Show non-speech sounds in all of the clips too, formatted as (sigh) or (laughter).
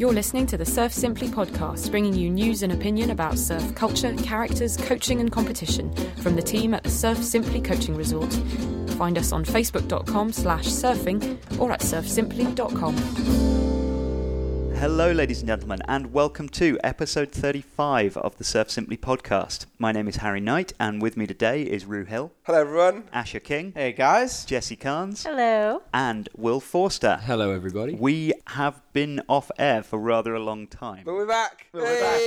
You're listening to the Surf Simply podcast, bringing you news and opinion about surf culture, characters, coaching, and competition from the team at the Surf Simply Coaching Resort. Find us on facebook.com slash surfing or at surfsimply.com. Hello, ladies and gentlemen, and welcome to episode 35 of the Surf Simply podcast. My name is Harry Knight, and with me today is Rue Hill, Hello, everyone. Asher King, Hey guys. Jesse Carnes, Hello. and Will Forster. Hello, everybody. We have been off air for rather a long time. But we're back. But we're back.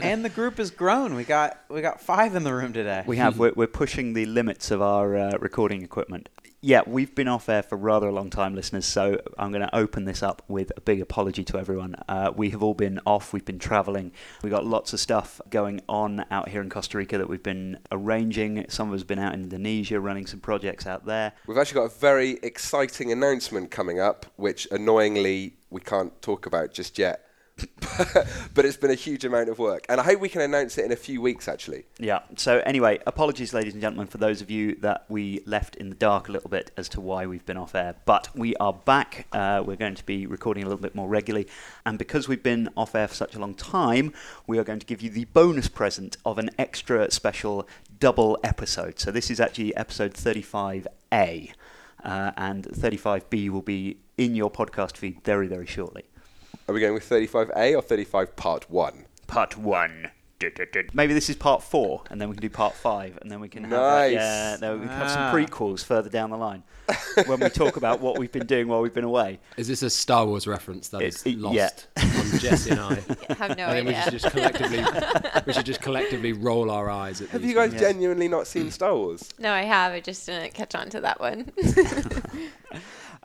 And the group has grown. We got we got five in the room today. We have. We're, we're pushing the limits of our uh, recording equipment. Yeah, we've been off air for rather a long time, listeners, so I'm going to open this up with a big apology to everyone. Uh, we have all been off, we've been traveling, we've got lots of stuff going on out here in Costa Rica that we've been arranging. Some of us have been out in Indonesia running some projects out there. We've actually got a very exciting announcement coming up, which annoyingly we can't talk about just yet. But it's been a huge amount of work. And I hope we can announce it in a few weeks, actually. Yeah. So anyway, apologies, ladies and gentlemen, for those of you that we left in the dark a little bit as to why we've been off air. But we are back. Uh, we're going to be recording a little bit more regularly, and because we've been off air for such a long time, we are going to give you the bonus present of an extra special double episode. So this is actually episode 35A, uh, and 35B will be in your podcast feed very, very shortly. Are we going with 35A or 35 Part 1? Part one. Maybe this is part four, and then we can do part five, and then we can have Nice. yeah, then we can have some Ah. prequels further down the line when we talk about what we've been doing while we've been away. Is this a Star Wars reference that It- is it- lost yeah. on Jesse and I? (laughs) I have no I think we idea. should just collectively we should just collectively roll our eyes at Have these you guys things. genuinely not seen Star Wars? no, I have. I just didn't catch on to that one. (laughs)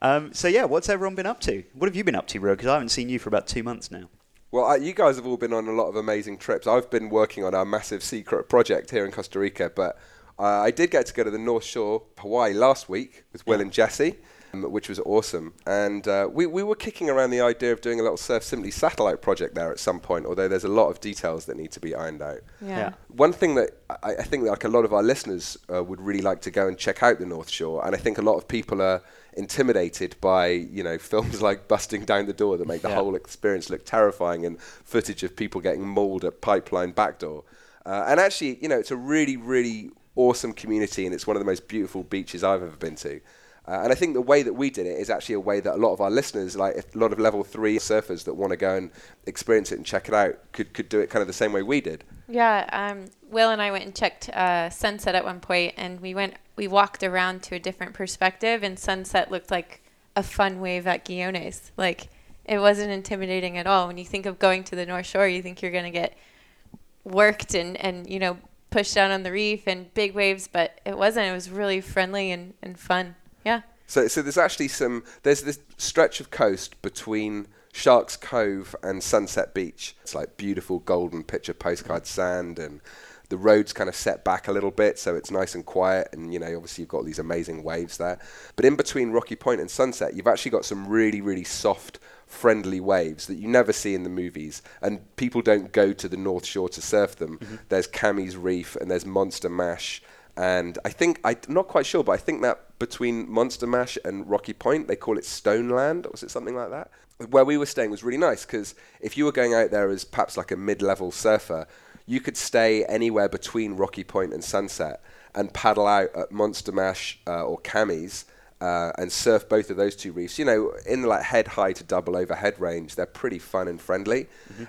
Um, so yeah, what's everyone been up to? What have you been up to, Ro? Because I haven't seen you for about two months now. Well, uh, you guys have all been on a lot of amazing trips. I've been working on our massive secret project here in Costa Rica, but uh, I did get to go to the North Shore, Hawaii last week with Will and Jesse, um, which was awesome. And uh, we, we were kicking around the idea of doing a little Surf Simply satellite project there at some point, although there's a lot of details that need to be ironed out. yeah. One thing that I, I think like a lot of our listeners uh, would really like to go and check out the North Shore, and I think a lot of people are intimidated by you know films (laughs) like Busting Down the Door that make the Yeah. whole experience look terrifying, and footage of people getting mauled at pipeline backdoor. Uh, and actually, you know, it's a really, really awesome community, and it's one of the most beautiful beaches I've ever been to. Uh, and I think the way that we did it is actually a way that a lot of our listeners, like a lot of level three surfers that want to go and experience it and check it out, could, could do it kind of the same way we did. Yeah. Um, Will and I went and checked uh, sunset at one point, and we went. We walked around to a different perspective, and sunset looked like a fun wave at Guiones. Like it wasn't intimidating at all. When you think of going to the North Shore, you think you're gonna get worked and and you know pushed down on the reef and big waves, but it wasn't. It was really friendly and, and fun. Yeah. So, so there's actually some. There's this stretch of coast between Sharks Cove and Sunset Beach. It's like beautiful golden picture postcard sand, and the road's kind of set back a little bit, so it's nice and quiet. And you know, obviously, you've got these amazing waves there. But in between Rocky Point and Sunset, you've actually got some really, really soft, friendly waves that you never see in the movies, and people don't go to the North Shore to surf them. Mm-hmm. There's Cammy's Reef and there's Monster Mash. And I think I'm not quite sure, but I think that between Monster Mash and Rocky Point, they call it Stoneland, or was it something like that? Where we were staying was really nice because if you were going out there as perhaps like a mid-level surfer, you could stay anywhere between Rocky Point and Sunset and paddle out at Monster Mash uh, or Cammy's uh, and surf both of those two reefs. You know, in like head high to double overhead range, they're pretty fun and friendly.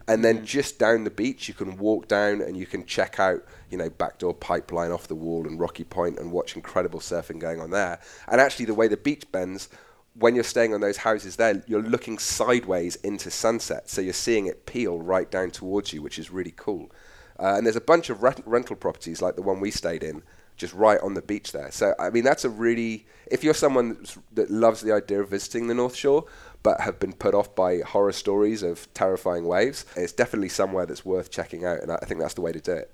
And then just down the beach, you can walk down and you can check out, you know, backdoor pipeline off the wall and Rocky Point and watch incredible surfing going on there. And actually, the way the beach bends. When you're staying on those houses there, you're looking sideways into sunset, so you're seeing it peel right down towards you, which is really cool. Uh, and there's a bunch of rent- rental properties like the one we stayed in, just right on the beach there. So I mean, that's a really if you're someone that loves the idea of visiting the North Shore, but have been put off by horror stories of terrifying waves, it's definitely somewhere that's worth checking out. And I think that's the way to do it.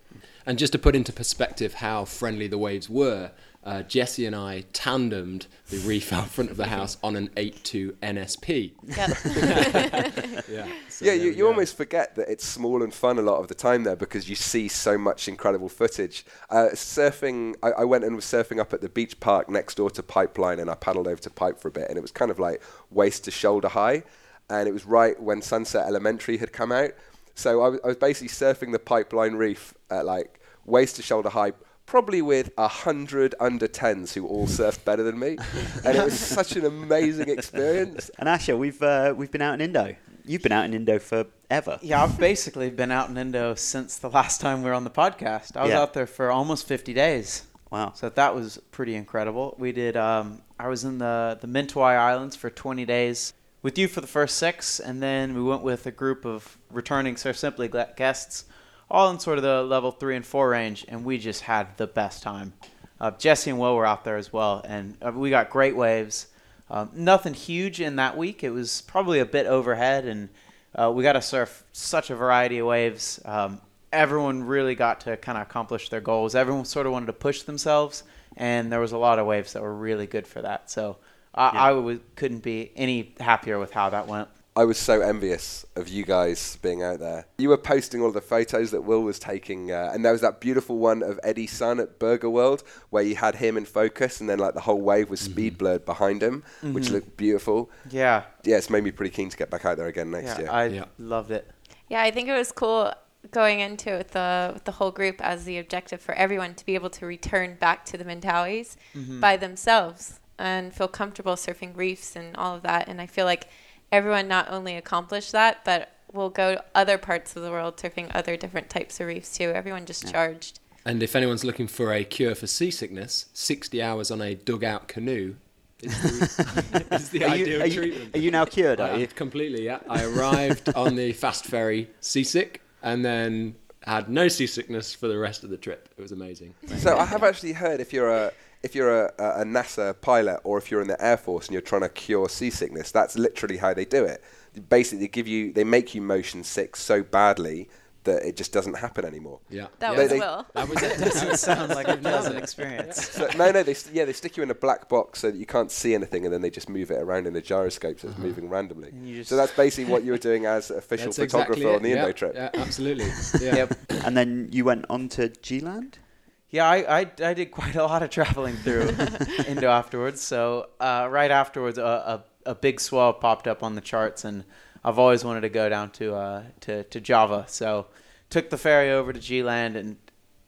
And just to put into perspective how friendly the waves were, uh, Jesse and I tandemed the reef out front of the house on an 8.2 NSP. Yep. (laughs) Yeah, so yeah, you, you almost forget that it's small and fun a lot of the time there because you see so much incredible footage. Uh, surfing, I, I went and was surfing up at the beach park next door to Pipeline and I paddled over to Pipe for a bit and it was kind of like waist to shoulder high. and it was right when Sunset Elementary had come out. So I was, I was basically surfing the Pipeline Reef at like waist to shoulder high, probably with a hundred under tens who all surfed better than me, and it was such an amazing experience. And Asher, we've uh, we've been out in Indo. You've been out in Indo forever. Yeah, I've basically been out in Indo since the last time we were on the podcast. I was Yeah. out there for almost 50 days. Wow. So that was pretty incredible. We did. Um, I was in the the Mentawai Islands for 20 days with you for the first six, and then we went with a group of returning Surf Simply guests, all in sort of the level three and four range, and we just had the best time. Uh, Jesse and Will were out there as well, and uh, we got great waves. Um, nothing huge in that week. It was probably a bit overhead, and uh, we got to surf such a variety of waves. Um, everyone really got to kind of accomplish their goals. Everyone sort of wanted to push themselves, and there was a lot of waves that were really good for that. So I, Yeah. I w- couldn't be any happier with how that went. I was so envious of you guys being out there. You were posting all the photos that Will was taking, uh, and there was that beautiful one of Eddie's son at Burger World where you had him in focus, and then like the whole wave was speed mm-hmm. blurred behind him, which mm-hmm. looked beautiful. Yeah, Yeah, it's made me pretty keen to get back out there again next yeah, year. I Yeah. loved it. Yeah, I think it was cool going into it with the with the whole group as the objective for everyone to be able to return back to the Mentawais mm-hmm. by themselves and feel comfortable surfing reefs and all of that. And I feel like everyone not only accomplished that, but will go to other parts of the world surfing other different types of reefs too. Everyone just charged. And if anyone's looking for a cure for seasickness, 60 hours on a dugout canoe is the, (laughs) is the Are you, ideal are, you, treatment. are you now cured? Are you? completely, yeah. I arrived on the fast ferry seasick and then had no seasickness for the rest of the trip. It was amazing. So I have actually heard if you're a if you're a, a, a NASA pilot or if you're in the Air Force and you're trying to cure seasickness, that's literally how they do it. Basically, they give you they make you motion sick so badly that it just doesn't happen anymore. Yeah. That yeah. was they- Will. That was it. Doesn't sound like a pleasant experience. So, no, no, they st- yeah they stick you in a black box so that you can't see anything, and then they just move it around in a gyroscope so it's uh-huh. moving randomly. And you just- So that's basically what you were doing as (laughs) official photographer exactly on the yeah, Indo trip. Yeah, absolutely. (laughs) Yeah. Yep. And then you went on to G-Land? Yeah, I, I, I did quite a lot of traveling through (laughs) Indo afterwards. So uh, right afterwards, a, a, a big swell popped up on the charts, and I've always wanted to go down to uh, to, to Java. So took the ferry over to G-Land and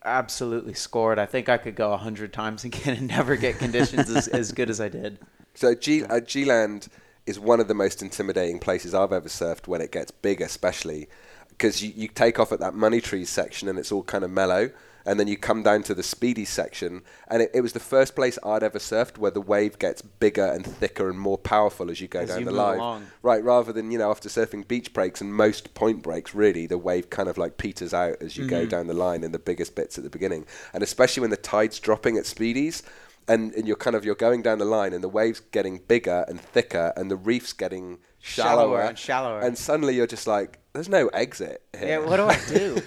absolutely scored. I think I could go a hundred times (laughs) again and never get conditions as, as good as I did. So G uh, G-Land is one of the most intimidating places I've ever surfed when it gets big, especially because you, you take off at that money trees section and it's all kind of mellow, and then you come down to the speedy section, and it, it was the first place I'd ever surfed where the wave gets bigger and thicker and more powerful as you go As down you the line. along. Right, rather than you know after surfing beach breaks and most point breaks, really the wave kind of like peters out as you go mm-hmm. down the line in the biggest bits at the beginning, and especially when the tide's dropping at speedies, and, and you're kind of you're going down the line and the waves getting bigger and thicker and the reef's getting shallower, Shallower and shallower. and suddenly you're just like, there's no exit here. Yeah, what do I (laughs) do?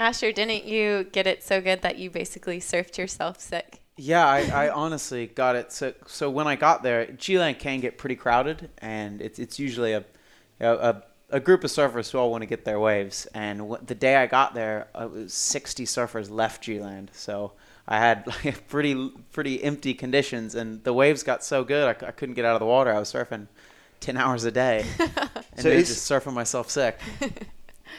Asher, didn't you get it so good that you basically surfed yourself sick? Yeah, I, I (laughs) honestly got it. So, so when I got there, G-Land can get pretty crowded, and it's it's usually a a, a, a group of surfers who all want to get their waves. And wh- the day I got there, uh, it was 60 surfers left G-Land, so I had (laughs) like pretty pretty empty conditions, and the waves got so good I, I couldn't get out of the water. I was surfing 10 hours a day, (laughs) and So then just surfing myself sick.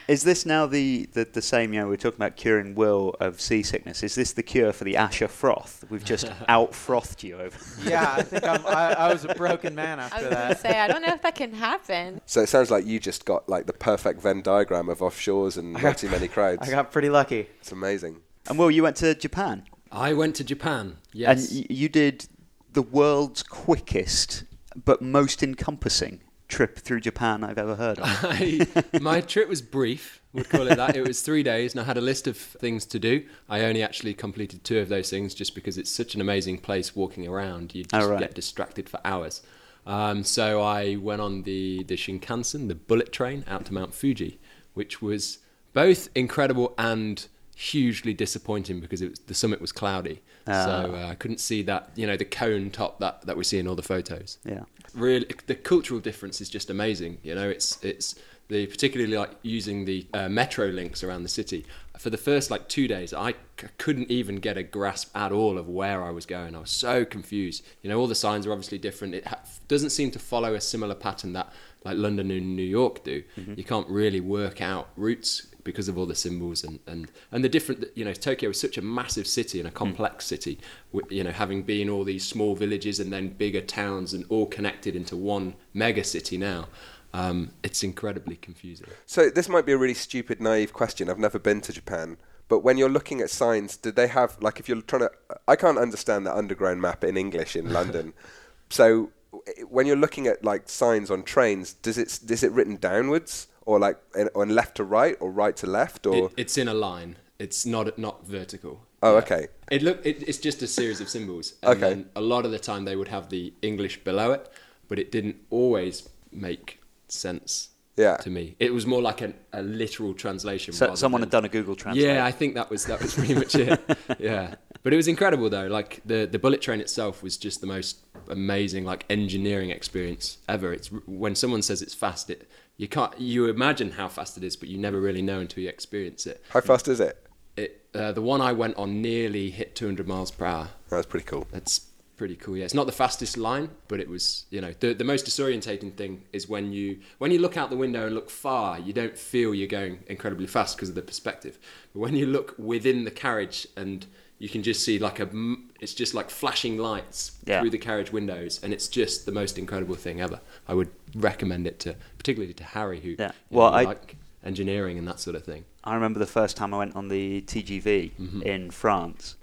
Is this now the, the, the same, you know, we're talking about curing Will of seasickness. Is this the cure for the Asher froth? We've just (laughs) out frothed you over. yeah, I think I'm, I, I was a broken man I after was going to that. say, I don't know if that can happen. So it sounds like you just got like the perfect Venn diagram of offshores and (laughs) I not too many crowds. I got pretty lucky. it's amazing. And Will, you went to Japan. I went to Japan. Yes. And y- you did the world's quickest but most encompassing trip through Japan I've ever heard of. (laughs) I, my trip was brief, would call it that. It was three days, and I had a list of things to do. I only actually completed two of those things just because it's such an amazing place walking around. You just right. get distracted for hours. Um, so I went on the, the Shinkansen, the bullet train, out to Mount Fuji, which was both incredible and hugely disappointing because it was, the summit was cloudy. Ah. So uh, I couldn't see that, you know, the cone top that, that we see in all the photos yeah. really the cultural difference is just amazing you know it's it's the particularly like using the uh, metro links around the city for the first like two days, I c- couldn't even get a grasp at all of where I was going. I was so confused. You know, all the signs are obviously different. It ha- doesn't seem to follow a similar pattern that like London and New York do. You can't really work out routes because of all the symbols and, and, and the different, you know, Tokyo is such a massive city and a complex city, you know, having been all these small villages and then bigger towns and all connected into one mega city now. Um, it's incredibly confusing. So this might be a really stupid, naive question. I've never been to Japan, but when you're looking at signs, do they have like if you're trying to? I can't understand the underground map in English in (laughs) London. So when you're looking at like signs on trains, does it is it written downwards or like in, on left to right or right to left or? It, it's in a line. It's not not vertical. oh, Yeah. okay. It look it, it's just a series of symbols. And Okay. a lot of the time they would have the English below it, but it didn't always make sense Yeah. to me. It was more like a, a literal translation. So someone than- had done a Google Translate. Yeah, I think that was that was pretty much it. (laughs) Yeah, but it was incredible though. Like the the bullet train itself was just the most amazing like engineering experience ever. It's when someone says it's fast, it you can't you imagine how fast it is, but you never really know until you experience it. How fast is it? It uh, the one I went on nearly hit 200 miles per hour. That's pretty cool. That's pretty cool. Yeah, it's not the fastest line, but it was. You know, the the most disorientating thing is when you when you look out the window and look far, you don't feel you're going incredibly fast because of the perspective. But when you look within the carriage and you can just see like a, it's just like flashing lights Yeah. through the carriage windows, and it's just the most incredible thing ever. I would recommend it to, particularly to Harry, who Yeah. Well, know, I- like engineering and that sort of thing. I remember the first time I went on the TGV Mhm. in France,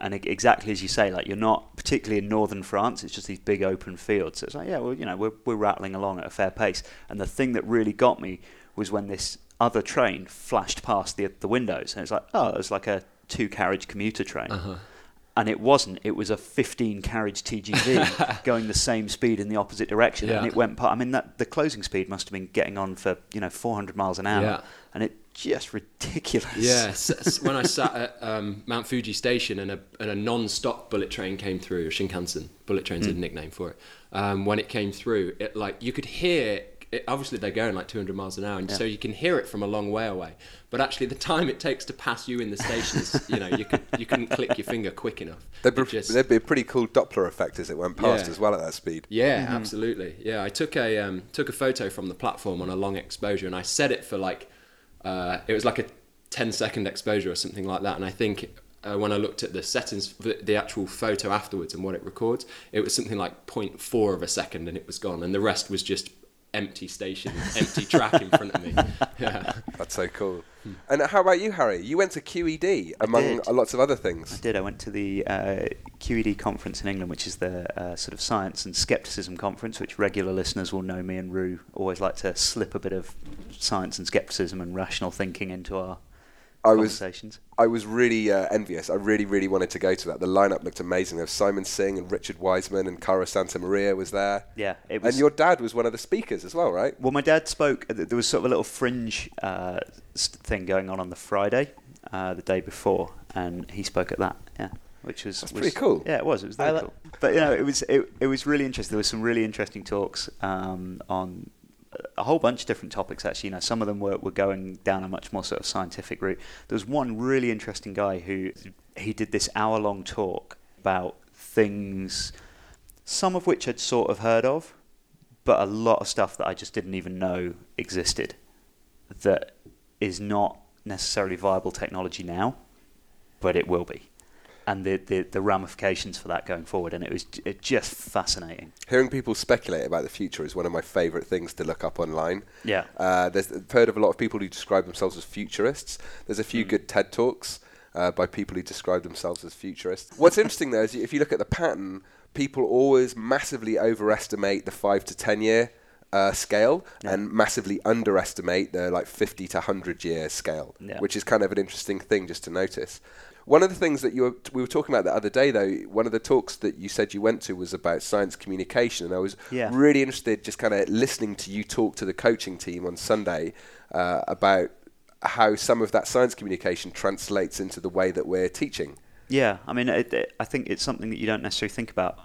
and exactly as you say, like you're not particularly in northern France. It's just these big open fields. So it's like, yeah, well, you know, we're we're rattling along at a fair pace. And the thing that really got me was when this other train flashed past the the windows, and it's like, oh, it was like a two carriage commuter train. Uh-huh. And it wasn't. It was a 15 carriage TGV (laughs) going the same speed in the opposite direction, and it went. pa- I mean, that the closing speed must have been getting on for you know 400 miles an hour, Yeah. and it just ridiculous. Yeah, (laughs) s- s- when I sat at um, Mount Fuji Station and a, and a non-stop bullet train came through, Shinkansen, bullet train's Hmm. a nickname for it. Um, when it came through, it like you could hear. It, obviously, they're going like 200 miles an hour, and Yeah. so you can hear it from a long way away. But actually, the time it takes to pass you in the station is, you know, you could you couldn't click your finger quick enough. (laughs) There'd be, just- there'd be a pretty cool Doppler effect as it went past Yeah. as well at that speed. yeah, absolutely. Yeah, I took a um, took a photo from the platform on a long exposure, and I set it for like uh, it was like a 10 second exposure or something like that. And I think uh, when I looked at the settings, for the, the actual photo afterwards and what it records, it was something like 0.4 of a second, and it was gone, and the rest was just empty station, empty track in front of me. (laughs) Yeah. That's so cool. And how about you, Harry? You went to QED among lots of other things. I things. did. I went to the uh, QED conference in England, which is the uh, sort of science and skepticism conference, which regular listeners will know me and Rue always like to slip a bit of science and skepticism and rational thinking into our I was. I was really uh, envious. I really, really wanted to go to that. The lineup looked amazing. There was Simon Singh and Richard Wiseman and Cara Santa Maria was there. Yeah, it was. And your dad was one of the speakers as well, right? Well, my dad spoke. There was sort of a little fringe uh, thing going on on the Friday, uh, the day before, and he spoke at that. Yeah, which was That's was- pretty cool. Yeah, it was. It was I very cool. But you know, it was it, it was really interesting. There was some really interesting talks um, on a whole bunch of different topics. Actually, you know, some of them were, were going down a much more sort of scientific route. There was one really interesting guy who he did this hour long talk about things, some of which I'd sort of heard of, but a lot of stuff that I just didn't even know existed that is not necessarily viable technology now, but it will be. And the, the, the ramifications for that going forward, and it was it just fascinating. Hearing people speculate about the future is one of my favourite things to look up online. Yeah, Uh, there's I've heard of a lot of people who describe themselves as futurists. There's a few Mm. good TED talks uh, by people who describe themselves as futurists. What's interesting though is if you look at the pattern, people always massively overestimate the five to ten year uh, scale Yeah. and massively underestimate the like 50 to 100 year scale, Yeah. which is kind of an interesting thing just to notice. One of the things that you were, we were talking about the other day, though, one of the talks that you said you went to was about science communication, and I was Yeah. really interested just kind of listening to you talk to the coaching team on Sunday uh, about how some of that science communication translates into the way that we're teaching. yeah. I mean, it, it, I think it's something that you don't necessarily think about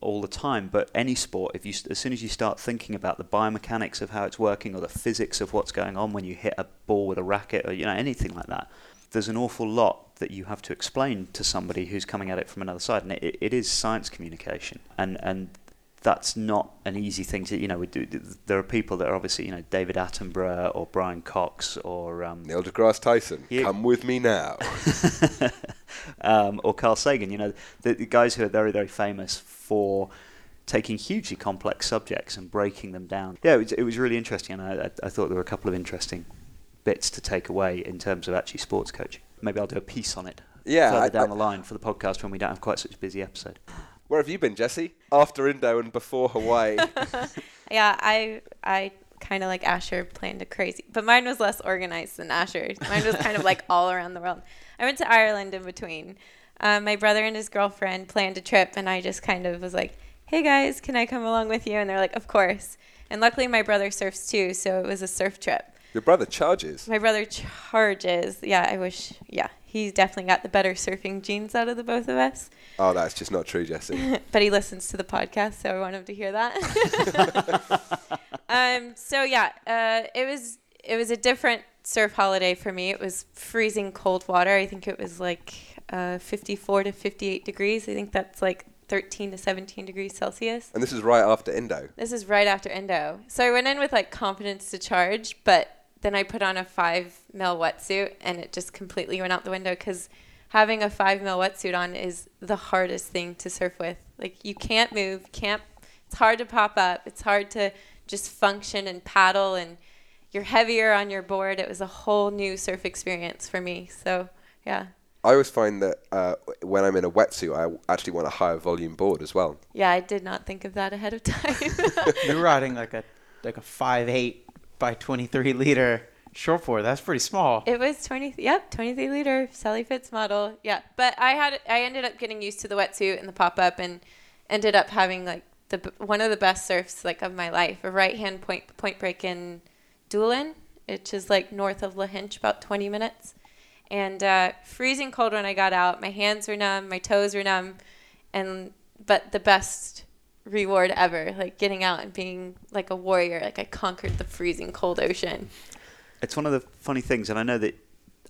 all the time. But any sport, if you as soon as you start thinking about the biomechanics of how it's working or the physics of what's going on when you hit a ball with a racket or you know anything like that, there's an awful lot that you have to explain to somebody who's coming at it from another side, and it, it is science communication, and and that's not an easy thing to you know. We do, there are people that are obviously you know David Attenborough or Brian Cox or um, Neil deGrasse Tyson, Yeah. come with me now. (laughs) (laughs) um, or Carl Sagan. You know, the, the guys who are very, very famous for taking hugely complex subjects and breaking them down. Yeah, it was, it was really interesting, and I, I, I thought there were a couple of interesting bits to take away in terms of actually sports coaching. Maybe I'll do a piece on it Yeah, further I- down I- the line for the podcast when we don't have quite such a busy episode. Where have you been, Jesse? After Indo and before Hawaii. (laughs) (laughs) Yeah, I I kind of like Asher planned a crazy, but mine was less organized than Asher's. Mine was kind of like all around the world. I went to Ireland in between. Um, my brother and his girlfriend planned a trip, and I just kind of was like, "Hey guys, can I come along with you?" And they're like, "Of course." And luckily, my brother surfs too, so it was a surf trip. Your brother charges. My brother charges. Yeah, I wish. Yeah, he's definitely got the better surfing genes out of the both of us. Oh, that's just not true, Jesse. (laughs) but he listens to the podcast, so I want him to hear that. (laughs) (laughs) um, so yeah, uh, it was it was a different surf holiday for me. It was freezing cold water. I think it was like uh, 54 to 58 degrees. I think that's like 13 to 17 degrees Celsius. And this is right after Indo. This is right after Indo. So I went in with like confidence to charge, but then I put on a five mil wetsuit and it just completely went out the window because having a five mil wetsuit on is the hardest thing to surf with. Like you can't move, can't. It's hard to pop up. It's hard to just function and paddle, and you're heavier on your board. It was a whole new surf experience for me. So yeah, I always find that uh, when I'm in a wetsuit, I actually want a higher volume board as well. yeah. I did not think of that ahead of time. (laughs) You're riding like a like a five eight by twenty three liter shortboard. That's pretty small. It was 20, yep, 23 liter Sally Fitz model. Yeah. But I had, I ended up getting used to the wetsuit and the pop up and ended up having like the, one of the best surfs like of my life, a right hand point, point break in Doolin, which is like north of Lahinch, about 20 minutes. And uh, freezing cold when I got out. My hands were numb, my toes were numb. And, but the best reward ever, like getting out and being like a warrior. Like I conquered the freezing cold ocean. It's one of the funny things, and I know that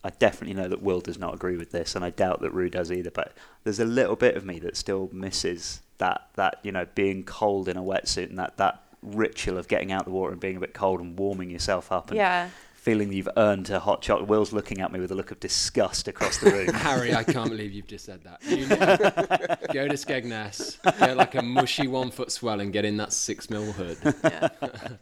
I definitely know that Will does not agree with this, and I doubt that Rue does either. But there's a little bit of me that still misses that that you know being cold in a wetsuit and that that ritual of getting out the water and being a bit cold and warming yourself up and Yeah. Feeling that you've earned a hot chocolate. Will's looking at me with a look of disgust across the room. (laughs) Harry, I can't believe you've just said that. You need- go to Skegness, get like a mushy one foot swell and get in that six mil hood. Yeah.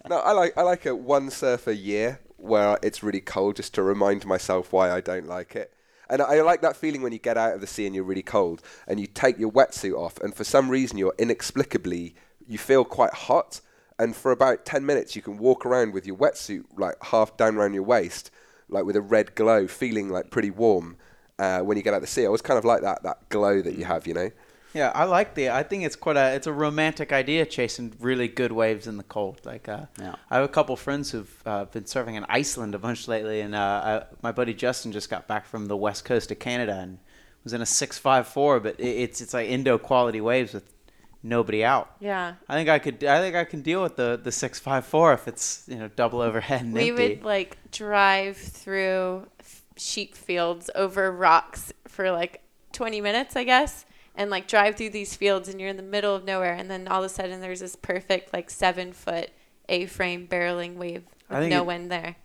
No, I like I like a one surf a year where it's really cold, just to remind myself why I don't like it. And I like that feeling when you get out of the sea and you're really cold, and you take your wetsuit off, and for some reason you're inexplicably you feel quite hot, and for about ten minutes you can walk around with your wetsuit like half down around your waist, like with a red glow, feeling like pretty warm. Uh, when you get out of the sea, I was kind of like that that glow that you have, you know. Yeah, I like the. I think it's quite a. It's a romantic idea chasing really good waves in the cold. Like, uh, Yeah. I have a couple friends who've uh, been surfing in Iceland a bunch lately, and uh, I, my buddy Justin just got back from the west coast of Canada and was in a six five four, but it, it's it's like Indo quality waves with nobody out. Yeah. I think I could. I think I can deal with the the six five four if it's you know double overhead and we empty. would like drive through sheep fields over rocks for like 20 minutes i guess and like drive through these fields and you're in the middle of nowhere and then all of a sudden there's this perfect like seven foot a-frame barreling wave I with think no it- wind there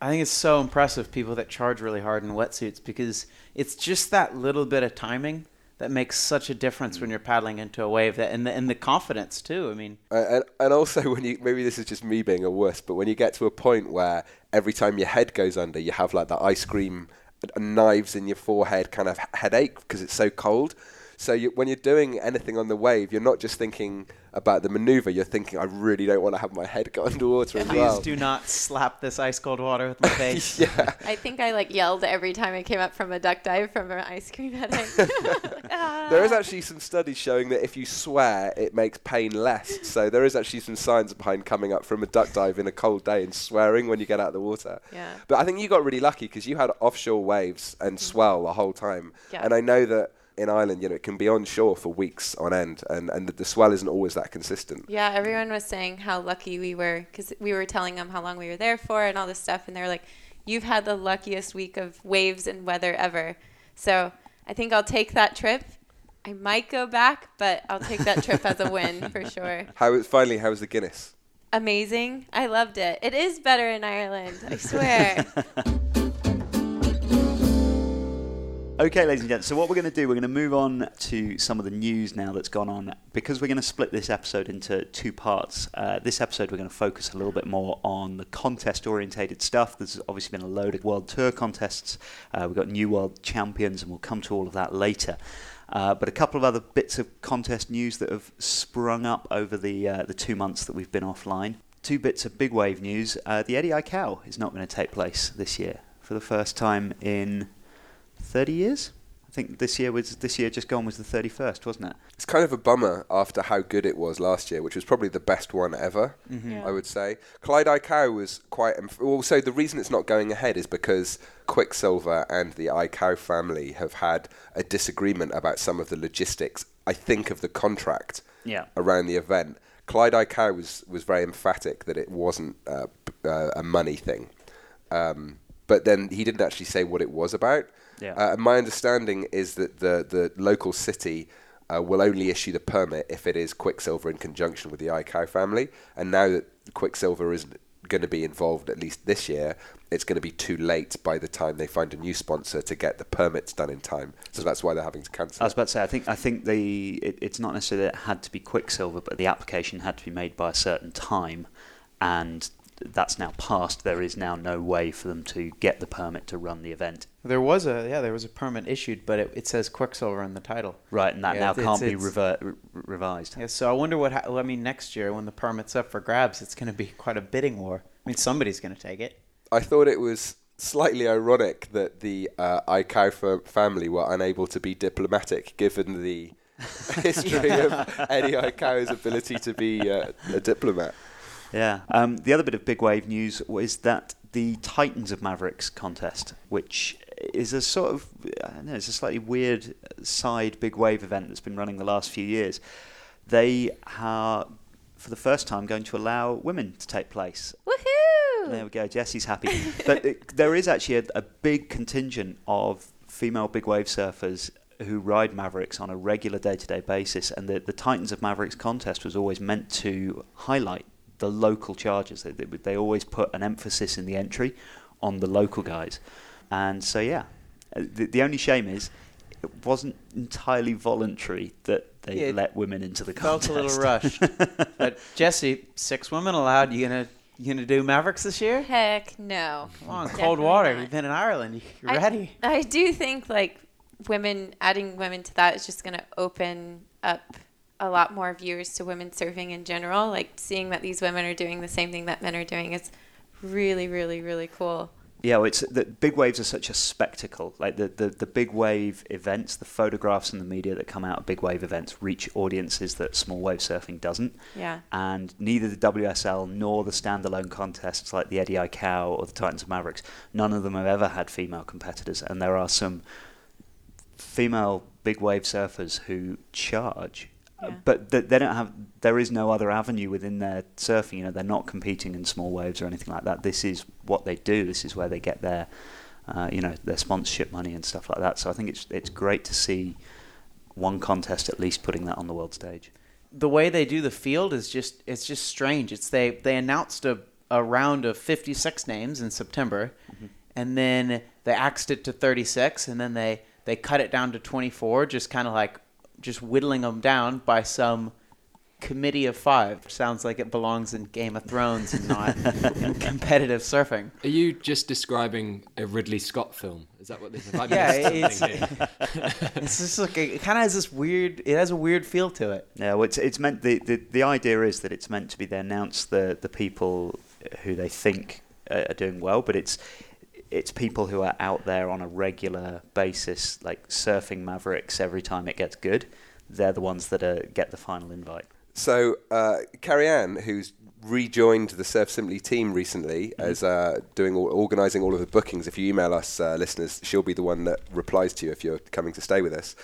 I think it's so impressive people that charge really hard in wetsuits because it's just that little bit of timing that makes such a difference when you're paddling into a wave that and the, and the confidence too. I mean, Uh, and, and also when you maybe this is just me being a wuss, but when you get to a point where every time your head goes under, you have like the ice cream uh, knives in your forehead kind of headache because it's so cold. So you, when you're doing anything on the wave, you're not just thinking about the maneuver. You're thinking, I really don't want to have my head go (laughs) underwater as please well. do not slap this ice cold water with my (laughs) face. yeah. i think i like yelled every time i came up from a duck dive from an ice cream headache Like, (laughs) "Ah." There is actually some studies showing that if you swear, it makes pain less. So there is actually some science behind coming up from a duck dive in a cold day and swearing when you get out of the water. yeah But I think you got really lucky because you had offshore waves and swell the whole time. Yeah. And I know that in Ireland, you know, it can be onshore for weeks on end, and, and the, the swell isn't always that consistent. Yeah, everyone was saying how lucky we were because we were telling them how long we were there for and all this stuff, and they were like, you've had the luckiest week of waves and weather ever. So I think I'll take that trip. I might go back, but I'll take that trip as a win (laughs) for sure. How was finally? How was the Guinness? Amazing. I loved it. It is better in Ireland, I swear. (laughs) Okay, ladies and gents. So what we're going to do, we're going to move on to some of the news now that's gone on because we're going to split this episode into two parts. Uh, this episode, we're going to focus a little bit more on the contest-orientated stuff. There's obviously been a load of World Tour contests. Uh, we've got new World Champions, and we'll come to all of that later. Uh, but a couple of other bits of contest news that have sprung up over the uh, the two months that we've been offline. Two bits of big wave news. Uh, the Eddie Aikau is not going to take place this year for the first time in 30 years. I think this year was this year just gone was the 31st, wasn't it? It's kind of a bummer after how good it was last year, which was probably the best one ever. Yeah. I would say Clyde Aikau was quite. Inf- also, the reason it's not going ahead is because Quiksilver and the Aikau family have had a disagreement about some of the logistics. I think of the contract Yeah. around the event. Clyde Aikau was was very emphatic that it wasn't uh, uh, a money thing, um, but then he didn't actually say what it was about. Yeah. Uh, my understanding is that the the local city uh, will only issue the permit if it is Quiksilver in conjunction with the Aikau family. And now that Quiksilver isn't going to be involved at least this year, it's going to be too late by the time they find a new sponsor to get the permits done in time. So that's why they're having to cancel. I was about to say, I think I think the it, it's not necessarily that it had to be Quicksilver, but the application had to be made by a certain time, and that's now passed. There is now no way for them to get the permit to run the event. There was a yeah, there was a permit issued, but it, it says Quiksilver in the title. Right, and that Yeah, now it's- can't be it's- revert, re- revised. Yeah, so I wonder what. Ha- I mean, next year when the permit's up for grabs, it's going to be quite a bidding war. I mean, somebody's going to take it. I thought it was slightly ironic that the uh, Aikau family were unable to be diplomatic given the (laughs) history of (laughs) Eddie Aikau's ability to be uh, a diplomat. Yeah. Um, the other bit of big wave news was that the Titans of Mavericks contest, which is a sort of, I don't know, it's a slightly weird side big wave event that's been running the last few years. They are, for the first time, going to allow women to take place. Woohoo! There we go. Jesse's happy. (laughs) but it, there is actually a, a big contingent of female big wave surfers who ride Mavericks on a regular day to day basis. And the, the Titans of Mavericks contest was always meant to highlight the local chargers. They, they, they always put an emphasis in the entry on the local guys. And so, yeah. Uh, The, the only shame is it wasn't entirely voluntary that they Yeah, it let women into the Felt contest. a little rushed. (laughs) but Jesse, six women allowed. You gonna you gonna do Mavericks this year? Heck no. Come on, Definitely cold water. not. You've been in Ireland. You're I- ready. I do think like women adding women to that is just going to open up a lot more viewers to women surfing in general. Like seeing that these women are doing the same thing that men are doing is really, really, really cool. Yeah, well, it's the big waves are such a spectacle. Like the, the, the big wave events, the photographs and the media that come out of big wave events reach audiences that small wave surfing doesn't. Yeah. And neither the WSL nor the standalone contests like the Eddie Aikau or the Titans of Mavericks, none of them have ever had female competitors. And there are some female big wave surfers who charge. Yeah. But th- they don't have. There is no other avenue within their surfing. You know, they're not competing in small waves or anything like that. This is what they do. This is where they get their, uh, you know, their sponsorship money and stuff like that. So I think it's it's great to see one contest at least putting that on the world stage. the way they do the field is just it's just strange. It's they they announced a, a round of 56 names in September, and then they axed it to 36, and then they they cut it down to 24, just kind of like just whittling them down by some committee of five. Sounds like it belongs in Game of Thrones and not in (laughs) competitive surfing. Are you just describing a Ridley Scott film? Is that what this is? Yeah, it's- (laughs) It's just like it kind of has this weird. It has a weird feel to it. Yeah, well, it's it's meant the, the the idea is that it's meant to be they announce the the people who they think are are doing well, but it's it's people who are out there on a regular basis, like surfing Mavericks every time it gets good. They're the ones that are, get the final invite. So, uh, Carrie Ann, who's rejoined the Surf Simply team recently as uh, doing all, organising all of the bookings. If you email us, uh, listeners, she'll be the one that replies to you if you're coming to stay with us.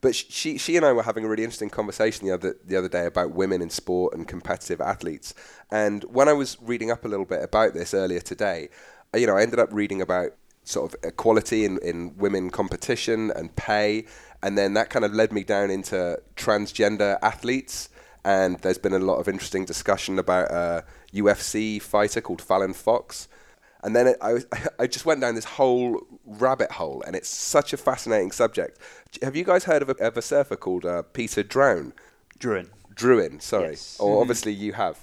But she, she and I were having a really interesting conversation the other the other day about women in sport and competitive athletes. And when I was reading up a little bit about this earlier today, you know, I ended up reading about sort of equality in, in women competition and pay, and then that kind of led me down into transgender athletes. And there's been a lot of interesting discussion about a UFC fighter called Fallon Fox. And then it, I, (laughs) I just went down this whole rabbit hole, and it's such a fascinating subject. Have you guys heard of a, of a surfer called uh, Peter Drown? Drouyn. Drouyn, sorry. Yes. Or obviously you have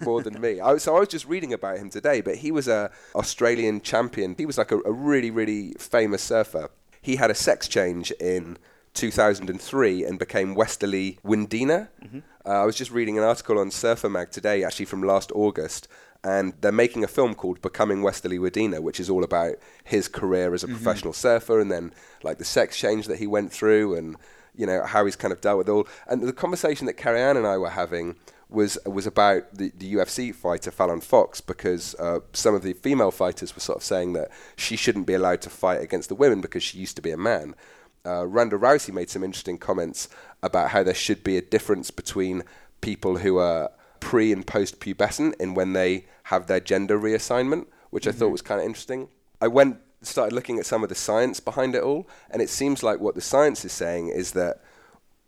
more than me. I, so I was just reading about him today, but he was a Australian champion. He was like a, a really, really famous surfer. He had a sex change in 2003 and became Westerly Windina. Uh, I was just reading an article on Surfer Mag today, actually from last August, and they're making a film called Becoming Westerly Windina, which is all about his career as a professional surfer and then like the sex change that he went through and you know how he's kind of dealt with all. And the conversation that Carrie Ann and I were having was was about the, the UFC fighter Fallon Fox because uh, some of the female fighters were sort of saying that she shouldn't be allowed to fight against the women because she used to be a man. Uh, Ronda Rousey made some interesting comments about how there should be a difference between people who are pre and post pubescent in when they have their gender reassignment, which I thought was kind of interesting. I went started looking at some of the science behind it all, and it seems like what the science is saying is that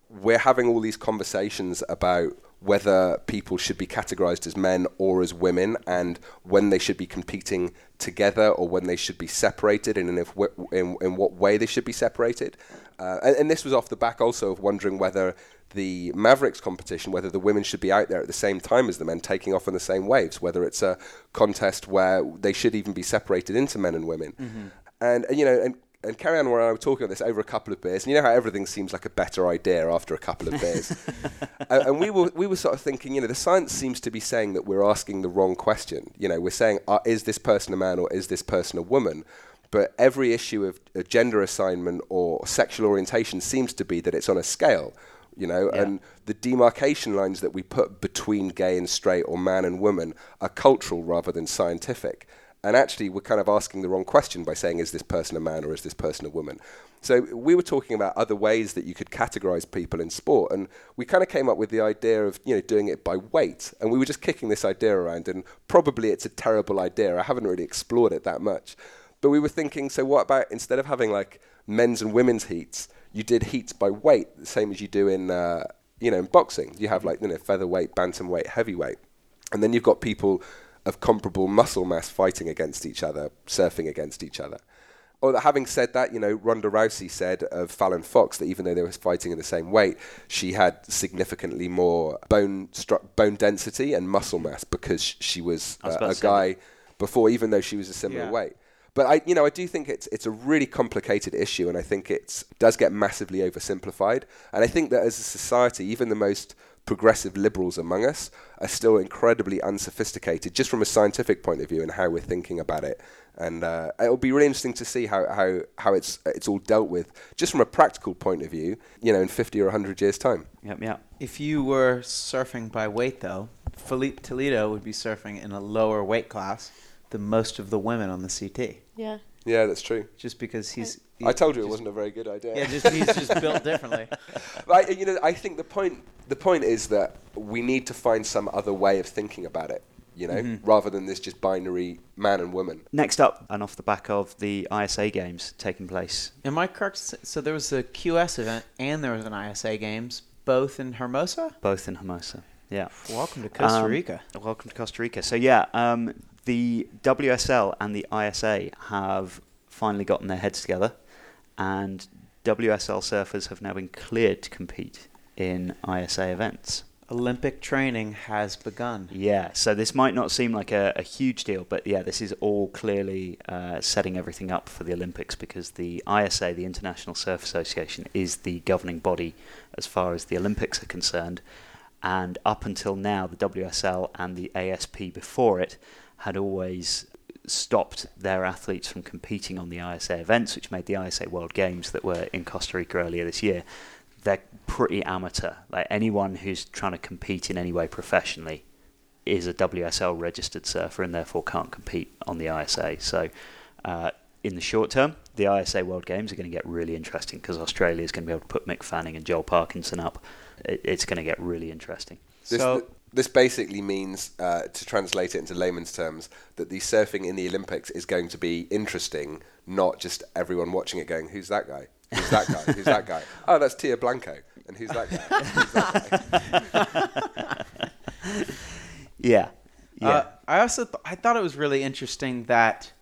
we're having all these conversations about whether people should be categorized as men or as women and when they should be competing together or when they should be separated and in, if, in, in what way they should be separated. Uh, and, and this was off the back also of wondering whether the Mavericks competition, whether the women should be out there at the same time as the men, taking off on the same waves, whether it's a contest where they should even be separated into men and women. And, and, you know, and and Carrie Ann and I were talking about this over a couple of beers, and you know how everything seems like a better idea after a couple of beers. (laughs) and, and we were we were sort of thinking, you know, the science seems to be saying that we're asking the wrong question. You know, we're saying, uh, is this person a man or is this person a woman? But every issue of uh, gender assignment or sexual orientation seems to be that it's on a scale. You know, Yeah. and the demarcation lines that we put between gay and straight or man and woman are cultural rather than scientific. And actually, we're kind of asking the wrong question by saying, is this person a man or is this person a woman? So we were talking about other ways that you could categorize people in sport, and we kind of came up with the idea of you know doing it by weight, and we were just kicking this idea around, and probably it's a terrible idea. I haven't really explored it that much, but we were thinking, so what about instead of having like men's and women's heats, you did heats by weight, the same as you do in uh, you know in boxing. You have like you know featherweight, bantamweight, heavyweight, and then you've got people of comparable muscle mass fighting against each other, surfing against each other. Or that having said that, you know, Ronda Rousey said of Fallon Fox that even though they were fighting in the same weight, she had significantly more bone stru- bone density and muscle mass because she was, I was uh, a to say guy before, even though she was a similar Yeah. weight. But I, you know, I do think it's it's a really complicated issue, and I think it does get massively oversimplified. And I think that as a society, even the most progressive liberals among us are still incredibly unsophisticated, just from a scientific point of view and how we're thinking about it. And uh, it'll be really interesting to see how, how, how it's it's all dealt with, just from a practical point of view. You know, in 50 or 100 years' time. Yep, yep. If you were surfing by weight, though, Filipe Toledo would be surfing in a lower weight class than most of the women on the CT, Yeah. Yeah, that's true. just because he's. I told you it wasn't a very good idea. Yeah, just he's just built (laughs) differently. But I, you know, I think the point the point is that we need to find some other way of thinking about it. You know, rather than this just binary man and woman. Next up, and off the back of the ISA games taking place. Am I correct? So there was a QS event and there was an ISA Games, both in Hermosa. Both in Hermosa. Yeah. Welcome to Costa Um, Rica. Welcome to Costa Rica. So yeah, um, the WSL and the ISA have finally gotten their heads together, and WSL surfers have now been cleared to compete in ISA events. Olympic training has begun. Yeah, so this might not seem like a, a huge deal, but yeah, this is all clearly uh, setting everything up for the Olympics because the ISA, the International Surf Association, is the governing body as far as the Olympics are concerned. And up until now, the WSL and the ASP before it had always stopped their athletes from competing on the ISA events, which made the ISA World Games that were in Costa Rica earlier this year. They're pretty amateur. Like anyone who's trying to compete in any way professionally is a WSL registered surfer and therefore can't compete on the ISA. So, uh, in the short term, the ISA World Games are going to get really interesting because Australia is going to be able to put Mick Fanning and Joel Parkinson up. It, it's going to get really interesting. This, So- This basically means, uh, to translate it into layman's terms, that the surfing in the Olympics is going to be interesting, not just everyone watching it going, "Who's that guy? Who's that guy? Who's that guy? (laughs) Oh, that's Tia Blanco." And who's that guy? Who's that guy? (laughs) Yeah. Yeah. Uh, I also th- I thought it was really interesting that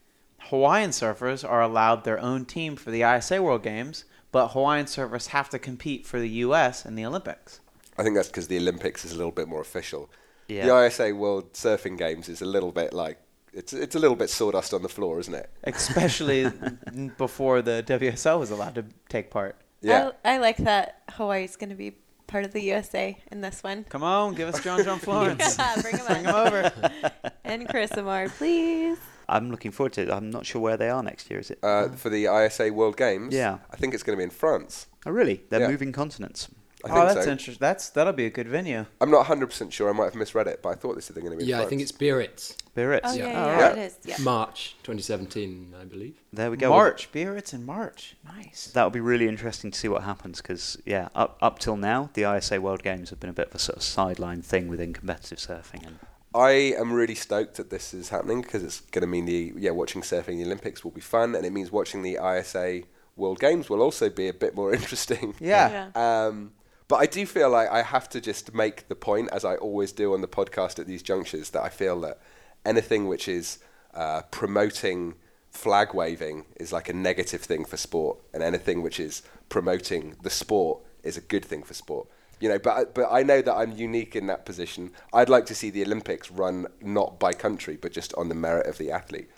Hawaiian surfers are allowed their own team for the ISA World Games, but Hawaiian surfers have to compete for the U.S. in the Olympics. I think that's because the Olympics is a little bit more official. Yeah. The ISA World Surfing Games is a little bit like it's it's a little bit sawdust on the floor, isn't it? Especially (laughs) before the WSL was allowed to take part. Yeah. I, I like that Hawaii's going to be part of the USA in this one. Come on, give us John John (laughs) Florence. Yeah, bring him Bring him over. (laughs) And Chris Amar, please. I'm looking forward to it. I'm not sure where they are next year, is it? Uh, for the ISA World Games, Yeah. I think it's going to be in France. oh, really? They're yeah. moving continents. I think oh, that's so. interesting. That's that'll be a good venue. I'm not 100% sure. I might have misread it, but I thought this was going to be in Yeah, I think it's Biarritz. Biarritz. Oh, yeah, Yeah. yeah, Yeah. it is. Yeah. March 2017, I believe. There we go. March, Biarritz in March. Nice. That'll be really interesting to see what happens because, yeah, up up till now, the ISA World Games have been a bit of a sort of sideline thing within competitive surfing. And I am really stoked that this is happening because it's going to mean the yeah watching surfing in the Olympics will be fun, and it means watching the ISA World Games will also be a bit more (laughs) interesting. Yeah. Um, but I do feel like I have to just make the point, as I always do on the podcast at these junctures, that I feel that anything which is uh, promoting flag waving is like a negative thing for sport, and anything which is promoting the sport is a good thing for sport. You know, but but I know that I'm unique in that position. I'd like to see the Olympics run not by country, but just on the merit of the athlete.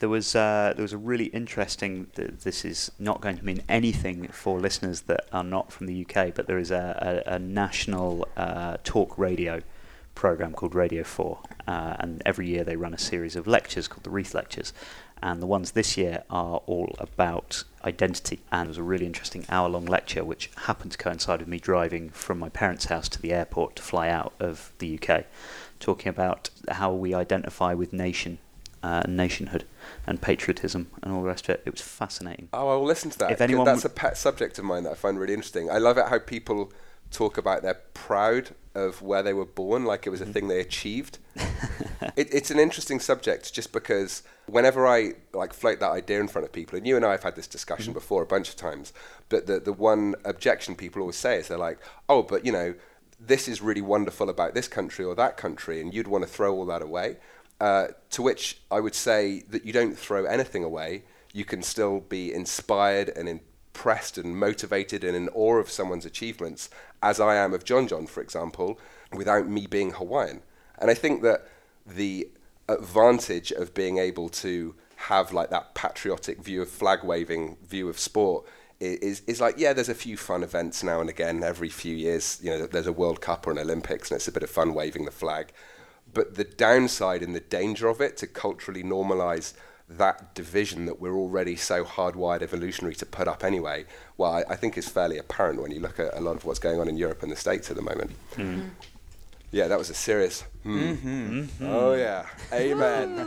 There was uh, there was a really interesting. Th- this is not going to mean anything for listeners that are not from the UK, but there is a, a, a national uh, talk radio program called Radio Four, uh, and every year they run a series of lectures called the Reith Lectures, and the ones this year are all about identity. And it was a really interesting hour-long lecture, which happened to coincide with me driving from my parents' house to the airport to fly out of the UK, talking about how we identify with nation uh, nationhood and patriotism and all the rest of it. It was fascinating. Oh, I'll listen to that. If anyone that's would- a pet subject of mine that I find really interesting. I love it how people talk about they're proud of where they were born, like it was a Mm-hmm. thing they achieved. (laughs) it, it's an interesting subject, just because whenever I like float that idea in front of people, and you and I have had this discussion Mm-hmm. before a bunch of times, but the the one objection people always say is they're like, oh, but you know. This is really wonderful about this country or that country, and you'd want to throw all that away. Uh, to which I would say that you don't throw anything away. You can still be inspired and impressed and motivated and in awe of someone's achievements, as I am of John John, for example, without me being Hawaiian. And I think that the advantage of being able to have like that patriotic view of flag waving, view of sport, is, is like, yeah, there's a few fun events now and again every few years. You know, there's a World Cup or an Olympics, and it's a bit of fun waving the flag. But the downside and the danger of it to culturally normalize that division that we're already so hardwired evolutionary to put up anyway, well, I, I think is fairly apparent when you look at a lot of what's going on in Europe and the States at the moment. Mm-hmm. Yeah, that was a serious. Hmm. Oh yeah, amen.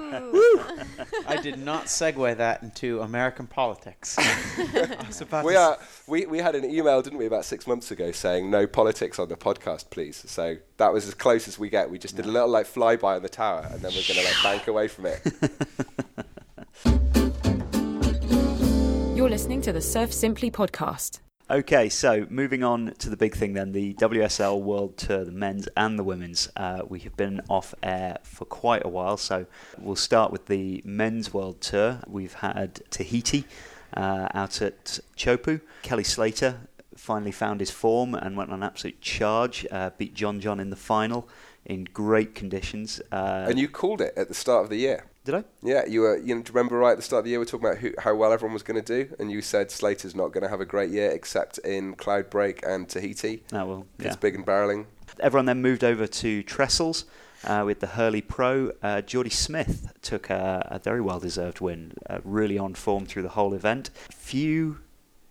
I did not segue that into American politics. (laughs) I was about we are. We, we had an email, didn't we, about six months ago, saying no politics on the podcast, please. So that was as close as we get. We just did a little like flyby on the tower, and then we're going to like bank away from it. You're listening to the Surf Simply podcast. Okay, so moving on to the big thing then, the WSL World Tour, the men's and the women's. Uh, we have been off air for quite a while, so we'll start with the men's World Tour. We've had Tahiti uh, out at Chopu. Kelly Slater finally found his form and went on an absolute charge, uh, beat John John in the final in great conditions. Uh, and you called it at the start of the year. Did I? Yeah, you were. You know, remember right at the start of the year we were talking about who, how well everyone was going to do, and you said Slater's not going to have a great year except in Cloudbreak and Tahiti. No, well, yeah. It's big and barreling. Everyone then moved over to Trestles uh, with the Hurley Pro. Uh, Jordy Smith took a, a very well deserved win, uh, really on form through the whole event. Few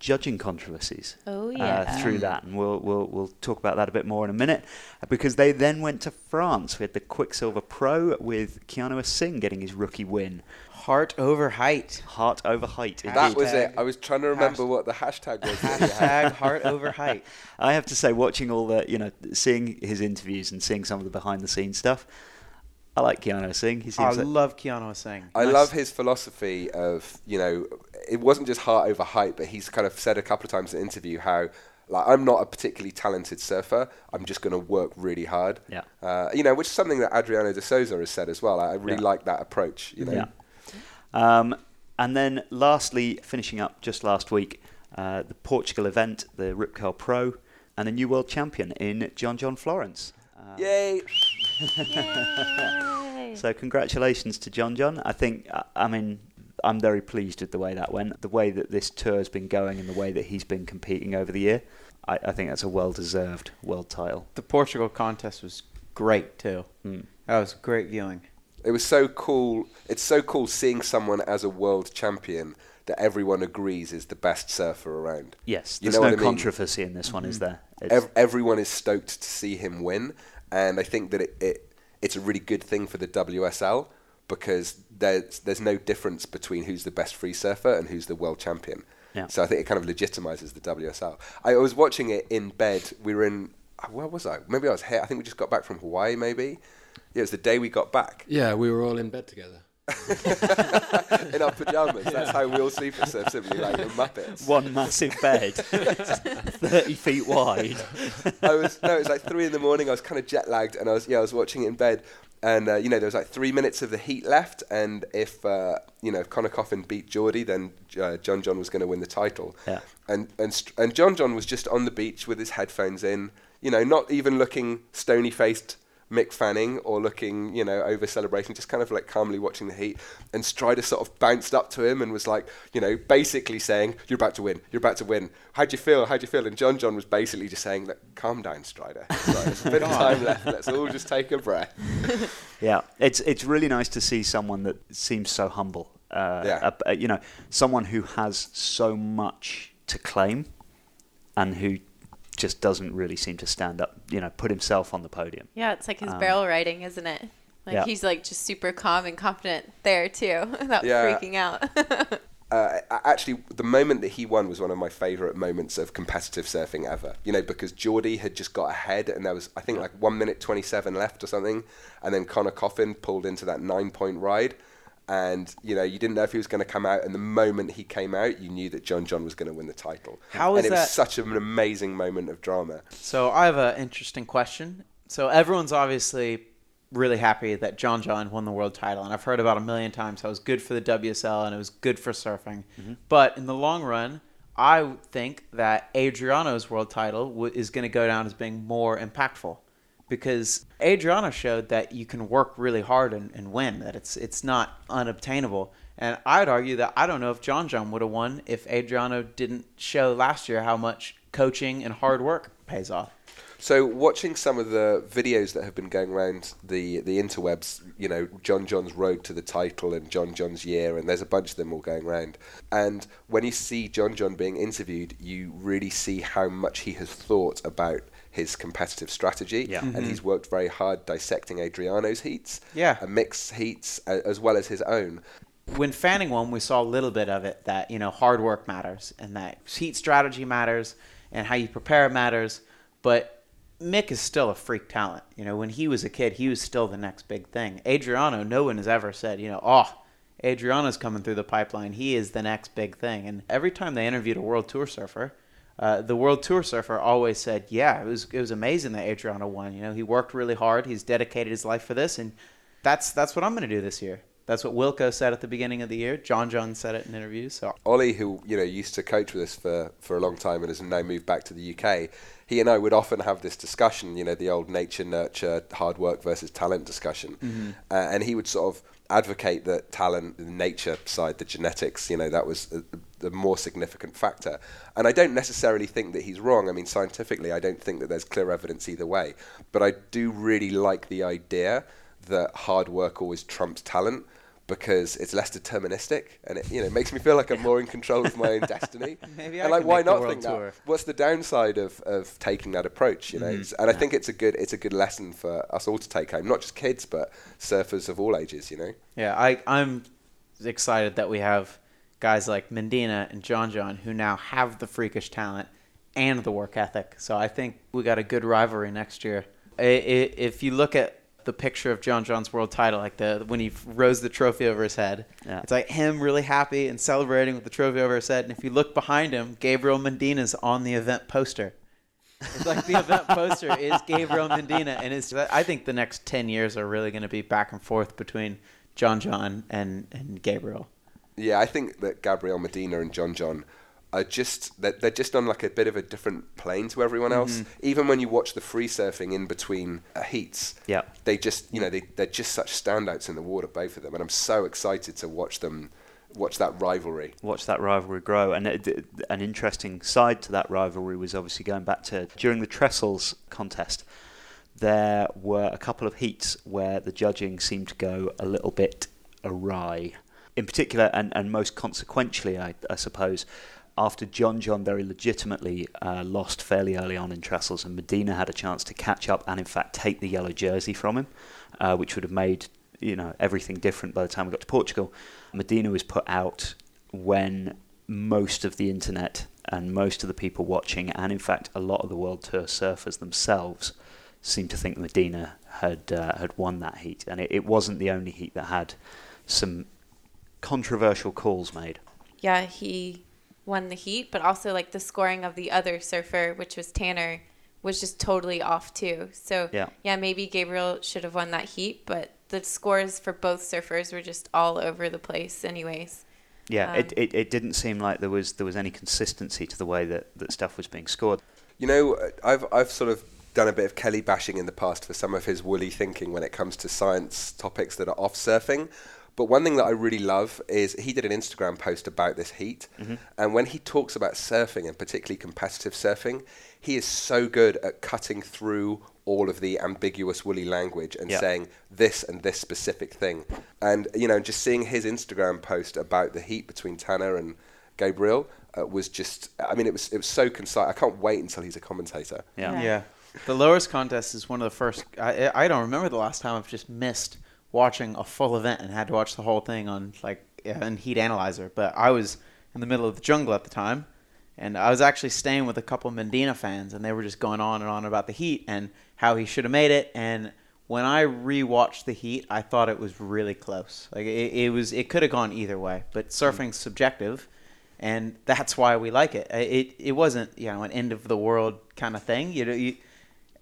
judging controversies. Oh, uh, through that, and we'll we'll we'll talk about that a bit more in a minute, uh, because they then went to France. We had the Quiksilver Pro with Keanu Asing getting his rookie win, Heart over height. heart over height. That was it. I was trying to remember hasht- what the hashtag was. that you had. Hashtag heart over height. (laughs) I have to say, watching all the, you know, seeing his interviews and seeing some of the behind the scenes stuff, I like Keanu Asing. He I seems like, love Keanu Asing. I Nice. love his philosophy of, you know, it wasn't just heart over height, but he's kind of said a couple of times in an interview how, like, I'm not a particularly talented surfer. I'm just going to work really hard. Yeah. Uh, you know, which is something that Adriano de Souza has said as well. I, really Yeah. like that approach. You know. Yeah. Um, and then lastly, finishing up just last week, uh, the Portugal event, the Rip Curl Pro, and a new world champion in John John Florence. Uh, Yay! Yay. (laughs) So congratulations to John John. I think, I mean, I'm very pleased with the way that went, the way that this tour has been going, and the way that he's been competing over the year. I, I think that's a well-deserved world title. The Portugal contest was great too. Mm. That was great viewing. It was so cool. It's so cool seeing someone as a world champion that everyone agrees is the best surfer around. Yes, You there's know no what I mean? controversy in this one, is there? Ev- everyone is stoked to see him win, and I think that it, it it's a really good thing for the WSL because there's there's hmm. no difference between who's the best free surfer and who's the world champion. Yeah. So I think it kind of legitimizes the WSL. I was watching it in bed. We were in uh, where was I? Maybe I was here. I think we just got back from Hawaii. Maybe. Yeah, it was the day we got back Yeah, we were all in bed together. In our pajamas. That's how we all sleep at Surf Simply, like the Muppets. one massive bed, 30 feet wide. I was no, it was like three in the morning. I was kind of jet lagged, and I was yeah, I was watching it in bed, and uh, you know there was like three minutes of the heat left, and if uh, you know if Conner Coffin beat Jordy, then uh, John John was going to win the title. Yeah. And and st- and John John was just on the beach with his headphones in, you know, not even looking stony faced. Mick Fanning or looking, you know, over celebrating, just kind of like calmly watching the heat. And Strider sort of bounced up to him and was like, you know, basically saying, "You're about to win. You're about to win. How'd you feel? How'd you feel?" And John John was basically just saying, "Look, calm down, Strider. (laughs) It's There's a bit of time left. Let's all just take a breath." (laughs) Yeah, it's it's really nice to see someone that seems so humble. Uh, Yeah. uh, you know, someone who has so much to claim, and who just doesn't really seem to stand up. You know, put himself on the podium. Yeah, it's like his Um, barrel riding, isn't it? Like yeah. he's like just super calm and confident there too, (laughs) without Yeah. freaking out. (laughs) uh, actually, the moment that he won was one of my favourite moments of competitive surfing ever. You know, because Jordy had just got ahead, and there was, I think, like one minute twenty-seven left or something, and then Conner Coffin pulled into that nine-point ride, and you know, you didn't know if he was going to come out, and the moment he came out, you knew that John John was going to win the title. How and is it was such an amazing moment of drama. So I have an interesting question. So everyone's obviously really happy that John John won the world title, and I've heard about a million times how it was good for the WSL and it was good for surfing. Mm-hmm. But in the long run, I think that Adriano's world title w- is going to go down as being more impactful because Adriano showed that you can work really hard and, and win, that it's it's not unobtainable. And I'd argue that I don't know if John John would have won if Adriano didn't show last year how much coaching and hard work pays off. So watching some of the videos that have been going around the the interwebs, you know, John John's road to the title and John John's year, and there's a bunch of them all going around. And when you see John John being interviewed, you really see how much he has thought about his competitive strategy, Yeah. and mm-hmm. he's worked very hard dissecting Adriano's heats, Yeah. and mix heats a- as well as his own. when Fanning won, we saw a little bit of it that you know hard work matters and that heat strategy matters and how you prepare matters. But Mick is still a freak talent. You know, when he was a kid, he was still the next big thing. Adriano, no one has ever said, you know, oh, Adriano's coming through the pipeline. He is the next big thing. And every time they interviewed a world tour surfer, uh, the world tour surfer always said, yeah, it was it was amazing that Adriano won. You know, he worked really hard. He's dedicated his life for this, and that's that's what I'm going to do this year. That's what Wilko said at the beginning of the year. John John said it in interviews. So Ollie, who you know used to coach with us for, for a long time and has now moved back to the UK, he and I would often have this discussion. You know, the old nature nurture, hard work versus talent discussion, uh, and he would sort of advocate that talent, the nature side, the genetics, you know, that was the, the more significant factor. And I don't necessarily think that he's wrong. I mean, scientifically, I don't think that there's clear evidence either way. But I do really like the idea that hard work always trumps talent because it's less deterministic and it you know makes me feel like I'm more in control of my own (laughs) destiny. Maybe I and like can why not world think tour. that? What's the downside of, of taking that approach? You know, It's- and I think it's a good it's a good lesson for us all to take home, not just kids but surfers of all ages. You know. Yeah, I, I'm excited that we have guys like Medina and John John who now have the freakish talent and the work ethic. So I think we got a good rivalry next year. I, I, if you look at the picture of John John's world title, like the when he rose the trophy over his head, Yeah. it's like him really happy and celebrating with the trophy over his head. And if you look behind him, Gabriel Medina's on the event poster. It's like the event poster (laughs) is Gabriel Mendina, and it's. I think the next ten years are really going to be back and forth between John John and and Gabriel. Yeah, I think that Gabriel Medina and John John are just they're, they're just on like a bit of a different plane to everyone else. Even when you watch the free surfing in between uh, heats, Yeah. they just you know they they're just such standouts in the water, both of them, and I'm so excited to watch them watch that rivalry. watch that rivalry grow. And it- an interesting side to that rivalry was obviously going back to during the Trestles contest. There were a couple of heats where the judging seemed to go a little bit awry. In particular, and, and most consequentially, I, I suppose, after John John very legitimately uh, lost fairly early on in Trestles, and Medina had a chance to catch up and, in fact, take the yellow jersey from him, uh, which would have made you know everything different by the time we got to Portugal. Medina was put out when most of the internet and most of the people watching, and in fact a lot of the world tour surfers themselves, seemed to think Medina had uh, had won that heat, and it, it wasn't the only heat that had some controversial calls made. Yeah, he won the heat, but also like the scoring of the other surfer, which was Tanner, was just totally off too. So Yeah. yeah, maybe Gabriel should have won that heat, but the scores for both surfers were just all over the place, anyways. Yeah, Um, it, it, it didn't seem like there was there was any consistency to the way that, that stuff was being scored. You know, uh, I've I've sort of done a bit of Kelly bashing in the past for some of his woolly thinking when it comes to science topics that are off surfing. But one thing that I really love is he did an Instagram post about this heat, and when he talks about surfing and particularly competitive surfing, he is so good at cutting through all of the ambiguous woolly language and Yeah. saying this and this specific thing. And you know, just seeing his Instagram post about the heat between Tanner and Gabriel uh, was just I mean it was it was so concise. I can't wait until he's a commentator. Yeah. Yeah. The lowest contest is one of the first. I I don't remember the last time I've just missed watching a full event and had to watch the whole thing on like in Heat Analyzer. But I was in the middle of the jungle at the time, and I was actually staying with a couple of Medina fans, and they were just going on and on about the Heat and how he should have made it. And when I rewatched the Heat, I thought it was really close. Like it, it was, it could have gone either way. But hmm. surfing's subjective, and that's why we like it. It it wasn't you know an end of the world kind of thing. You know you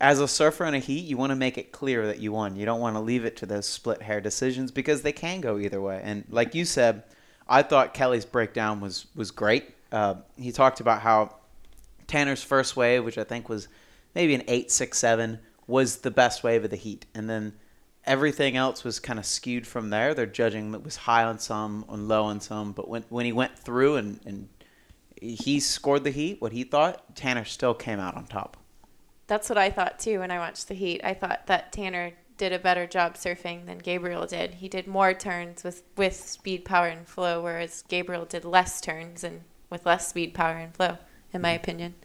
as a surfer in a heat, you want to make it clear that you won. You don't want to leave it to those split hair decisions because they can go either way. And like you said, I thought Kelly's breakdown was was great. Uh, he talked about how Tanner's first wave, which I think was maybe an eight six seven, was the best wave of the heat, and then everything else was kind of skewed from there. Their judging that was high on some, and low on some, but when when he went through and and he scored the heat, what he thought, Tanner still came out on top. That's what I thought too when I watched the heat. I thought that Tanner did a better job surfing than Gabriel did. He did more turns with, with speed, power, and flow, whereas Gabriel did less turns and with less speed, power, and flow, in my opinion.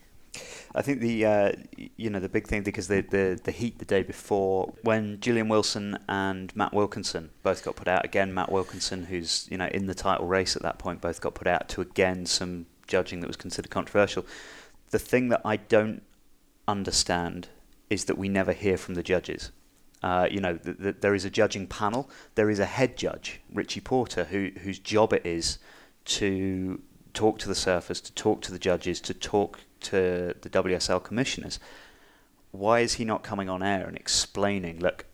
I think the uh, you know the big thing because the, the the heat the day before when Julian Wilson and Matt Wilkinson both got put out again. Matt Wilkinson, who's you know in the title race at that point, both got put out to again some judging that was considered controversial. The thing that I don't understand is that we never hear from the judges. Uh, you know, th- th- there is a judging panel. There is a head judge, Richie Porter, who whose job it is to talk to the surfers, to talk to the judges, to talk to the WSL commissioners. Why is he not coming on air and explaining? Look,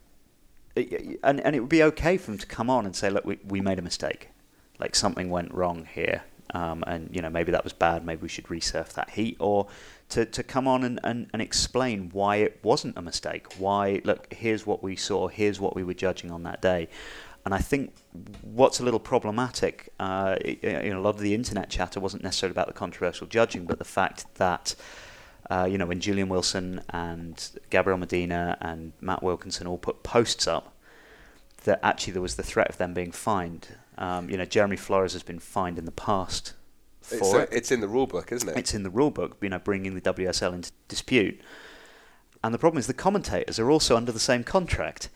and and it would be okay for him to come on and say, look, we we made a mistake, like something went wrong here, um, and you know maybe that was bad. Maybe we should resurf that heat, or to, to come on and, and, and explain why it wasn't a mistake. Why look, here's what we saw. Here's what we were judging on that day. And I think what's a little problematic, uh, you know, a lot of the internet chatter wasn't necessarily about the controversial judging, but the fact that, uh, you know, when Julian Wilson and Gabriel Medina and Matt Wilkinson all put posts up, that actually there was the threat of them being fined. Um, you know, Jeremy Flores has been fined in the past It's, it. it's in the rule book, isn't it? It's in the rule book, you know, bringing the WSL into dispute. And the problem is the commentators are also under the same contract.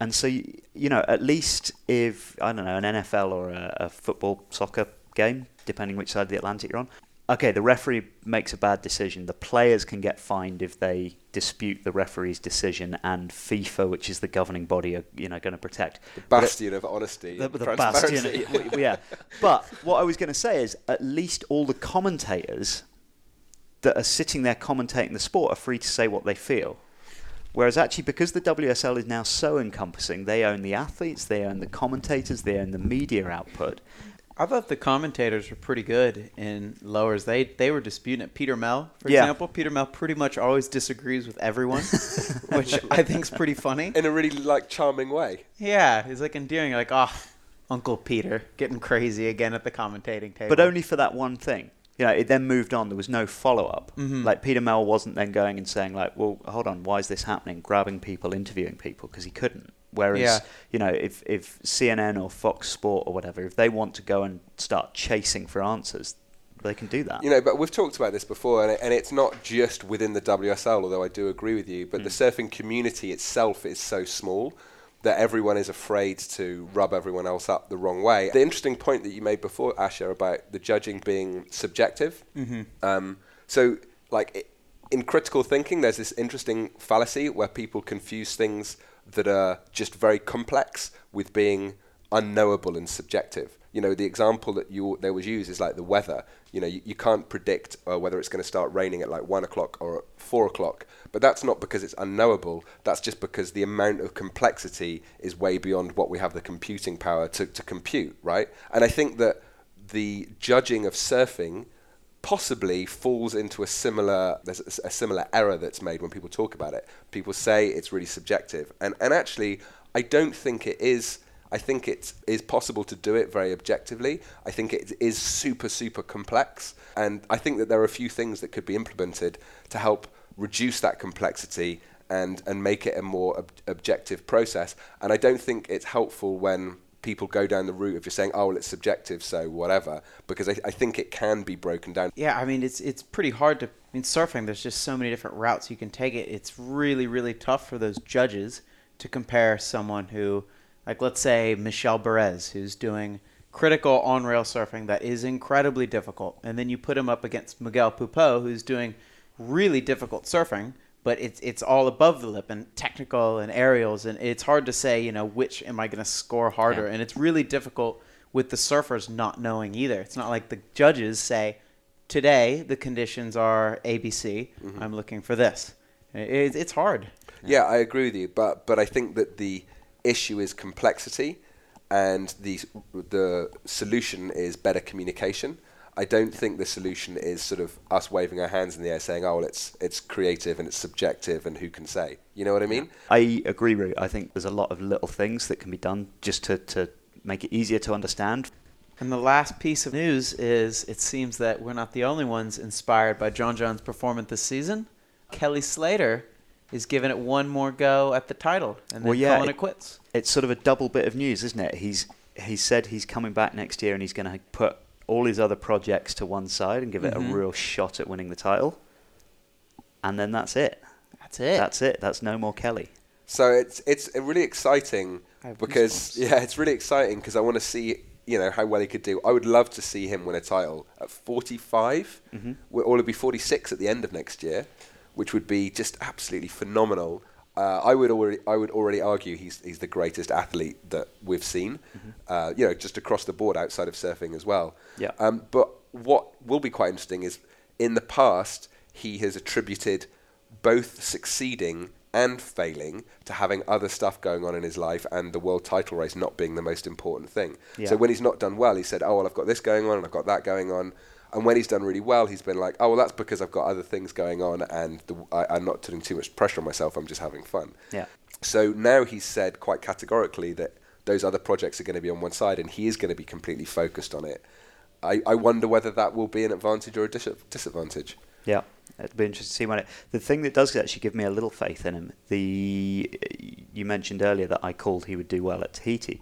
And so, you know, at least if, I don't know, an NFL or a, a football, soccer game, depending which side of the Atlantic you're on, okay, the referee makes a bad decision. The players can get fined if they dispute the referee's decision, and FIFA, which is the governing body, are, you know, going to protect. the But it- bastion of honesty the, the bastion, (laughs) yeah. But what I was going to say is, at least all the commentators that are sitting there commentating the sport are free to say what they feel. Whereas actually, because the WSL is now so encompassing, they own the athletes, they own the commentators, they own the media output. I thought the commentators were pretty good in lowers. They they were disputing it. Peter Mel, for Yeah. example. Peter Mel pretty much always disagrees with everyone, (laughs) which I think is pretty funny. in a really like charming way. Yeah, he's like endearing, like, oh, Uncle Peter getting crazy again at the commentating table. But only for that one thing. You know, it then moved on. There was no follow up. Mhm. Like Peter Mel wasn't then going and saying like, "Well, hold on, why is this happening?" Grabbing people, interviewing people because he couldn't. Whereas, Yeah. you know, if if CNN or Fox Sport or whatever, if they want to go and start chasing for answers, they can do that. You know, but we've talked about this before, and, it, and it's not just within the WSL, although I do agree with you. But the surfing community itself is so small that everyone is afraid to rub everyone else up the wrong way. The interesting point that you made before, Asher, about the judging being subjective. Mm-hmm. Um, so, like i in critical thinking, there's this interesting fallacy where people confuse things that are just very complex with being unknowable and subjective. You know, the example that you there was used is like the weather. You know, you, you can't predict uh, whether it's going to start raining at like one o'clock or four o'clock. But that's not because it's unknowable. That's just because the amount of complexity is way beyond what we have the computing power to, to compute, right? And I think that the judging of surfing possibly falls into a similar there's a, similar error that's made when people talk about it. People say it's really subjective, and and actually, I don't think it is. I think it is possible to do it very objectively. I think it is super super complex, and I think that there are a few things that could be implemented to help reduce that complexity and and make it a more ob- objective process. And I don't think it's helpful when people go down the route of just saying, "Oh, well, it's subjective, so whatever," because I, I think it can be broken down. Yeah, I mean it's it's pretty hard to. I mean surfing. There's just so many different routes you can take it. It's really really tough for those judges to compare someone who, like let's say Michel Bourez, who's doing critical on rail surfing that is incredibly difficult, and then you put him up against Miguel Pupo, who's doing really difficult surfing. But it's it's all above the lip and technical and aerials, and it's hard to say, you know, which am I going to score harder, Yeah. and it's really difficult with the surfers not knowing either. It's not like the judges say, today the conditions are ABC. Mm-hmm. I'm looking for this. It, it's hard. Yeah, I agree with you, but but I think that the issue is complexity, and the the solution is better communication. I don't think the solution is sort of us waving our hands in the air saying, "Oh, well, it's it's creative and it's subjective, and who can say?" You know what I mean? I agree, Root. I think there's a lot of little things that can be done just to, to make it easier to understand. And the last piece of news is it seems that we're not the only ones inspired by John John's performance this season. Kelly Slater is giving it one more go at the title and then Well, yeah, calling it- it quits. It's sort of a double bit of news, isn't it? He's he's said he's coming back next year and he's going to put all his other projects to one side and give it Mhm. a real shot at winning the title. And then that's it. That's it. That's it. That's no more Kelly. So it's it's really exciting because goosebumps. (laughs) yeah, it's really exciting because I want to see you know how well he could do. I would love to see him win a title at 45. Mhm. Well, or it'll be 46 at the end of next year, which would be just absolutely phenomenal. Uh, I would already I would already argue he's he's the greatest athlete that we've seen. Uh, you know, just across the board outside of surfing as well. Yeah. Um, but what will be quite interesting is in the past he has attributed both succeeding and failing to having other stuff going on in his life and the world title race not being the most important thing. Yeah. So when he's not done well, he said, "Oh well, I've got this going on and I've got that going on." And when he's done really well, he's been like, "Oh well, that's because I've got other things going on and the, I, I'm not putting too much pressure on myself. I'm just having fun." Yeah. So now he's said quite categorically that those other projects are going to be on one side and he is going to be completely focused on it. I, I wonder whether that will be an advantage or a dis- disadvantage. Yeah, it'd be interesting to see when it. The thing that does actually give me a little faith in him. The you mentioned earlier that I called he would do well at Tahiti,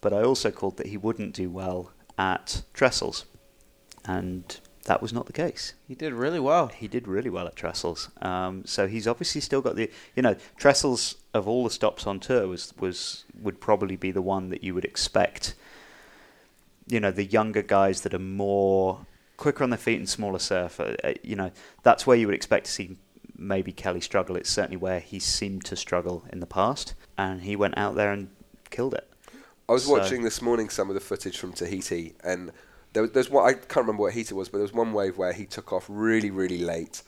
but I also called that he wouldn't do well at Trestles, and that was not the case. He did really well. He did really well at Trestles. Um, so he's obviously still got the you know Trestles of all the stops on tour was was would probably be the one that you would expect. You know the younger guys that are more quicker on their feet and smaller surf. Uh, uh, you know that's where you would expect to see maybe Kelly struggle. It's certainly where he seemed to struggle in the past, and he went out there and killed it. I was So- watching this morning some of the footage from Tahiti, and there, was- there's one I can't remember what heat it was, but there was one wave where he took off really, really late,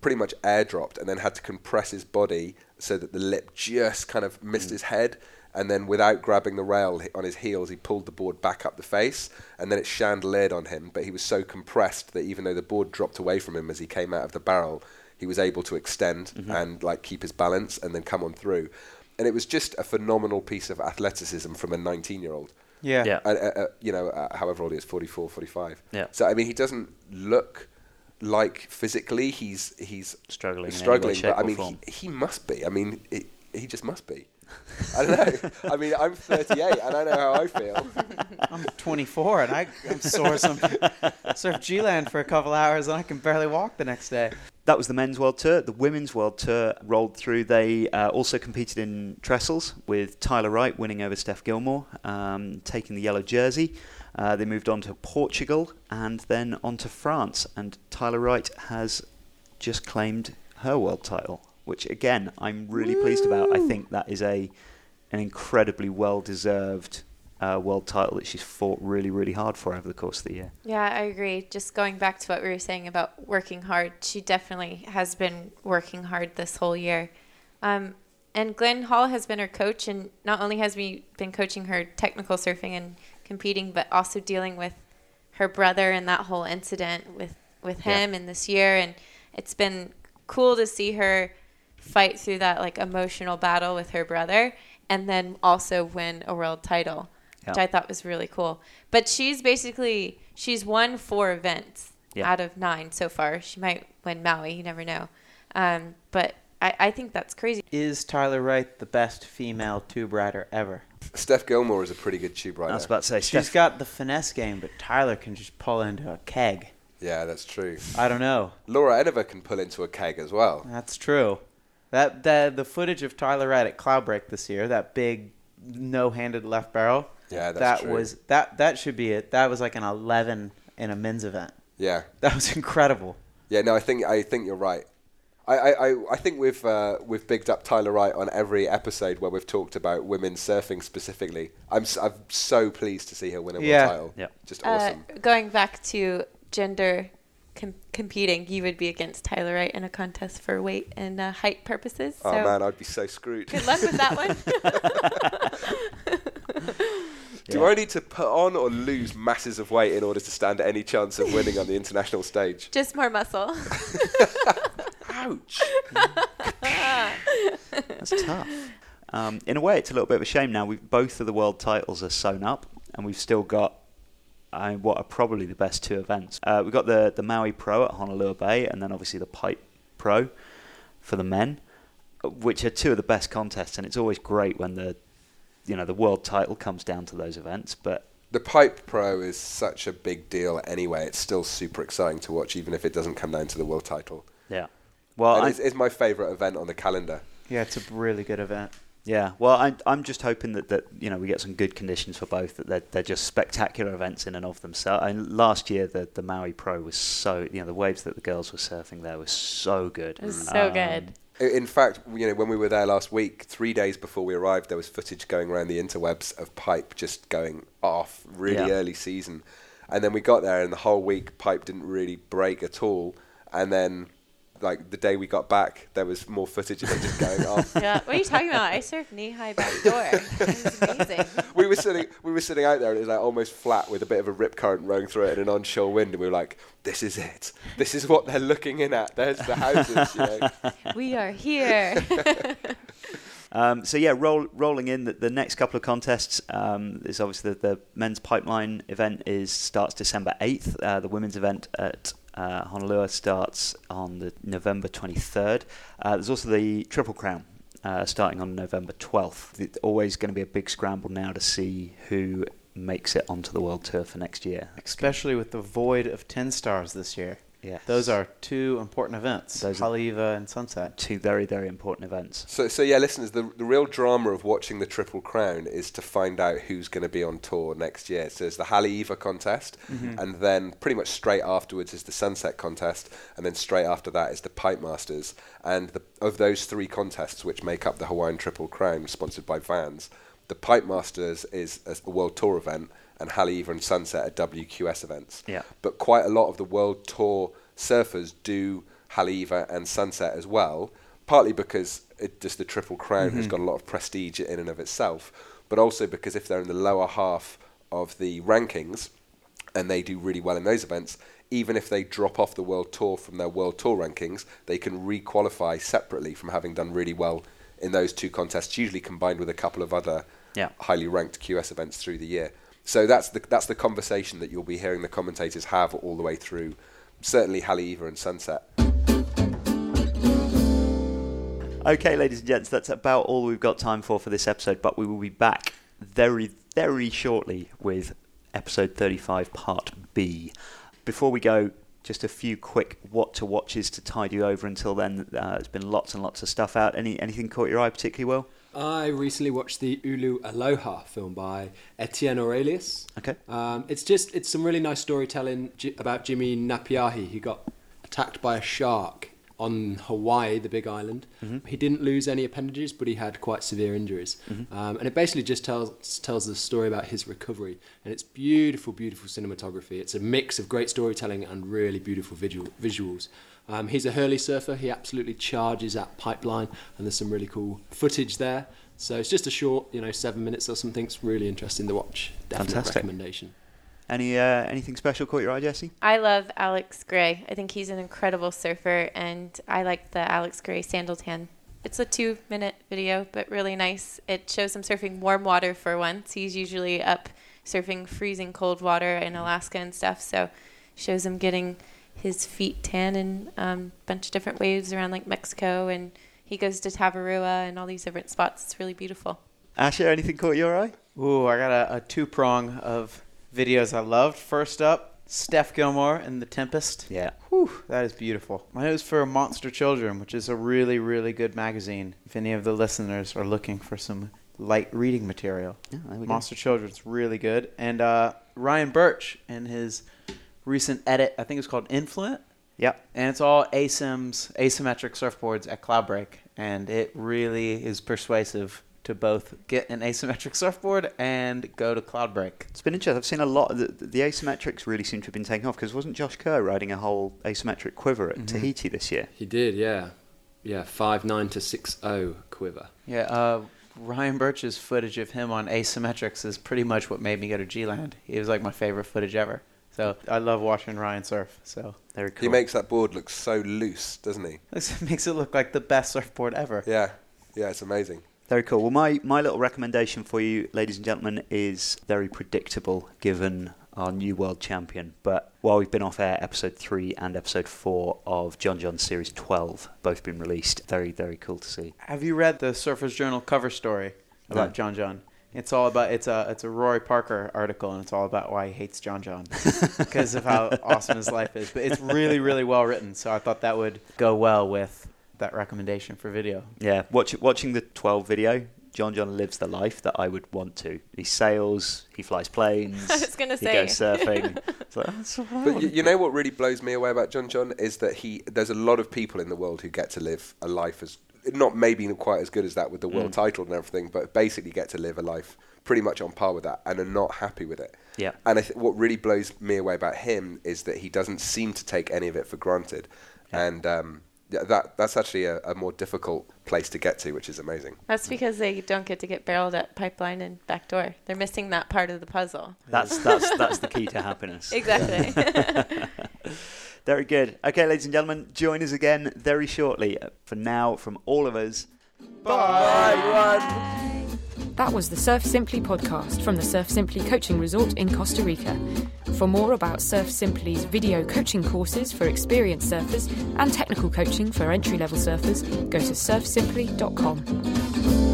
pretty much airdropped, and then had to compress his body so that the lip just kind of missed mm. his head. And then, without grabbing the rail on his heels, he pulled the board back up the face, and then it chandeliered on him. But he was so compressed that even though the board dropped away from him as he came out of the barrel, he was able to extend mm-hmm. and like keep his balance and then come on through. And it was just a phenomenal piece of athleticism from a 19-year-old Yeah. Yeah. uh, uh, you know, uh, however old he is, 44, 45. Yeah. So I mean, he doesn't look like physically he's he's Struggling in struggling, but I mean, he, he must be. I mean, it, he just must be. I don't know. I mean, I'm 38 and I know how I feel. (laughs) I'm 24 and I, I'm sore some (laughs) surf G-Land for a couple hours and I can barely walk the next day. That was the men's world tour. The women's world tour rolled through. They uh, also competed in trestles with Tyler Wright winning over Steph Gilmore, um, taking the yellow jersey. Uh, they moved on to Portugal and then on to France. And Tyler Wright has just claimed her world title, which again I'm really pleased about. I think that is a an incredibly well deserved uh, world title that she's fought really really hard for over the course of the year. Yeah, I agree. Just going back to what we were saying about working hard, she definitely has been working hard this whole year. Um, and Glenn Hall has been her coach, and not only has we been coaching her technical surfing and competing, but also dealing with her brother and that whole incident with with Yeah. him and this year. And it's been cool to see her fight through that like emotional battle with her brother, and then also win a world title which I thought was really cool. But she's basically she's won four events Yeah. out of nine so far. She might win Maui, you never know. Um, but I, I think that's crazy. Is Tyler Wright the best female tube rider ever? Steph Gilmore is a pretty good tube rider. I was about to say, She's Steph, got the finesse game, but Tyler can just pull into a keg. yeah, that's true. I don't know. Laura Enever can pull into a keg as well. That's true. That the the footage of Tyler Wright at Cloudbreak this year, that big no-handed left barrel. Yeah, that's that true. was that that should be it. That was like an 11 in a men's event. Yeah, That was (laughs) incredible. yeah. No, I think I think you're right. I, I, I- I think we've uh, we've bigged up Tyler Wright on every episode where we've talked about women surfing specifically. I'm s- I'm so pleased to see her win a world Yeah. title. Yeah. just Uh, awesome. going back to gender com- competing, you would be against Tyler Wright in a contest for weight and uh, height purposes. oh man, I'd be so screwed. good luck with that one. (laughs) Do I need to put on or lose masses of weight in order to stand any chance of winning on the international stage? (laughs) Just more muscle. (laughs) Ouch! That's tough. Um, in a way, it's a little bit of a shame now. We've, both of the world titles are sewn up, and we've still got uh, what are probably the best two events. Uh, we've got the, the Maui Pro at Honolulu Bay, and then obviously the Pipe Pro for the men, uh, which are two of the best contests. And it's always great when the you know the world title comes down to those events. But The Pipe Pro is such a big deal anyway. It's still super exciting to watch, even if it doesn't come down to the world title. yeah, well, I, it's, it's my favourite event on the calendar. Yeah, it's a really good event. Yeah, well, I'm, I'm just hoping that, that you know we get some good conditions for both. That they're, they're just spectacular events in and of themselves. And last year, the the Maui Pro was so you know the waves that the girls were surfing there were so good. It was so um, good. In fact, you know, when we were there last week, three days before we arrived, there was footage going around the interwebs of Pipe just going off really Yeah. early season. And then we got there, and the whole week, Pipe didn't really break at all. And then, like, the day we got back, there was more footage of it just going (laughs) off. Yeah. What are you talking about? I surfed knee high back door. It was amazing. (laughs) we were sitting we were sitting out there and it was like almost flat with a bit of a rip current rolling through it and an onshore wind and we were like this is it this is what they're looking in at there's the houses you know (laughs) We are here. Um, so yeah, roll, rolling in the, the next couple of contests um, is obviously the, the men's pipeline event is starts December eighth. Uh, the women's event at uh, Honolulu starts on the November twenty third. Uh, there's also the Triple Crown uh, starting on November twelfth. It's always going to be a big scramble now to see who makes it onto the world tour for next year. Especially with the void of 10 stars this year. Yeah, Those are two important events, Those are- and Sunset. two very very important events. So, so yeah, listeners, the, the real drama of watching the Triple Crown is to find out who's going to be on tour next year. So there's the Haleiwa contest, mm-hmm. and then pretty much straight afterwards is the Sunset contest, and then straight after that is the Pipe Masters. And the, of those three contests, which make up the Hawaiian Triple Crown, sponsored by Vans, the Pipe Masters is a, a world tour event, and Haleiwa and Sunset are WQS events. Yeah. But quite a lot of the world tour surfers do Haleiwa and Sunset as well, partly because it just the Triple Crown has mm-hmm. got a lot of prestige in and of itself, but also because if they're in the lower half of the rankings and they do really well in those events, even if they drop off the world tour from their world tour rankings, they can re-qualify separately from having done really well in those two contests, usually combined with a couple of other Yeah. highly ranked QS events through the year. So that's the that's the conversation that you'll be hearing the commentators have all the way through. Certainly Haleiwa and Sunset. Okay, ladies and gents, that's about all we've got time for for this episode, but we will be back very, very shortly with episode 35, part B. Before we go, just a few quick what to watches to tide you over until then. Uh, there's been lots and lots of stuff out. Any Anything caught your eye particularly well? I recently watched the Ulu Aloha film by Etienne Aurelius. Okay. Um, it's just it's some really nice storytelling about Jimmy Napiahi. He got attacked by a shark on Hawaii, the Big Island. He didn't lose any appendages, but he had quite severe injuries. Um, and it basically just tells tells the story about his recovery. And it's beautiful, beautiful cinematography. It's a mix of great storytelling and really beautiful visual, visuals. Um, he's a Hurley surfer. He absolutely charges at pipeline, and there's some really cool footage there. So it's just a short, you know, seven minutes or something. It's really interesting to watch. Definite Fantastic. recommendation. Any uh, Anything special caught your eye, Jesse? I love Alex Gray. I think he's an incredible surfer, and I like the Alex Gray sandal tan. It's a two minute video, but really nice. It shows him surfing warm water for once. He's usually up surfing freezing cold water in Alaska and stuff, so shows him getting his feet tan in a um, bunch of different waves around like Mexico, and he goes to Tavarua and all these different spots. It's really beautiful. Asher, anything caught your eye? Ooh, I got a, a two prong of videos I loved. First up, Steph Gilmore and The Tempest. Yeah. Whew, that is beautiful. Mine was for Monster Children, which is a really, really good magazine. If any of the listeners are looking for some light reading material, Yeah, there we go. Monster Children's really good. And uh, Ryan Birch and his recent edit, I think it's called Influent, Yep. and it's all ASIMs, asymmetric surfboards at Cloudbreak, and it really is persuasive to both get an asymmetric (laughs) surfboard and go to Cloudbreak. It's been interesting. I've seen a lot of the, the asymmetrics really seem to have been taken off because wasn't Josh Kerr riding a whole asymmetric quiver at Tahiti this year? He did, yeah, yeah, five nine to six zero quiver. Yeah, uh, Ryan Birch's footage of him on asymmetrics is pretty much what made me go to G-Land. He was like my favorite footage ever. So I love watching Ryan surf. So Very cool. He makes that board look so loose, doesn't he? (laughs) this makes it look like the best surfboard ever. Yeah, yeah, it's amazing. Very cool. Well, my, my little recommendation for you, ladies and gentlemen, is very predictable given our new world champion. But while we've been off air, episode 3 and episode 4 of John John Series 12 both been released. Very, very cool to see. Have you read the Surfers Journal cover story about No. John John? It's all about it's a it's a Rory Parker article and it's all about why he hates John John (laughs) because of how awesome his life is. But it's really really well written, so I thought that would go well with that recommendation for video. Yeah, watch, watching the 12 video, John John lives the life that I would want to. He sails, he flies planes, (laughs) I was gonna he say. goes surfing. (laughs) It's like, that's But want you, you know what really blows me away about John John is that he there's a lot of people in the world who get to live a life as not maybe quite as good as that with the world title and everything, but basically get to live a life pretty much on par with that and are not happy with it. Yeah. And I th- what really blows me away about him is that he doesn't seem to take any of it for granted, and um, yeah, that that's actually a, a more difficult place to get to, which is amazing. That's because they don't get to get barreled at pipeline and back door. They're missing that part of the puzzle. That's, that's, that's the key to happiness. (laughs) Exactly. (laughs) (laughs) Very good. Okay, ladies and gentlemen, join us again very shortly. For now, from all of us, Bye, everyone. That was the Surf Simply podcast from the Surf Simply Coaching Resort in Costa Rica. For more about Surf Simply's video coaching courses for experienced surfers and technical coaching for entry level surfers, go to surfsimply.com.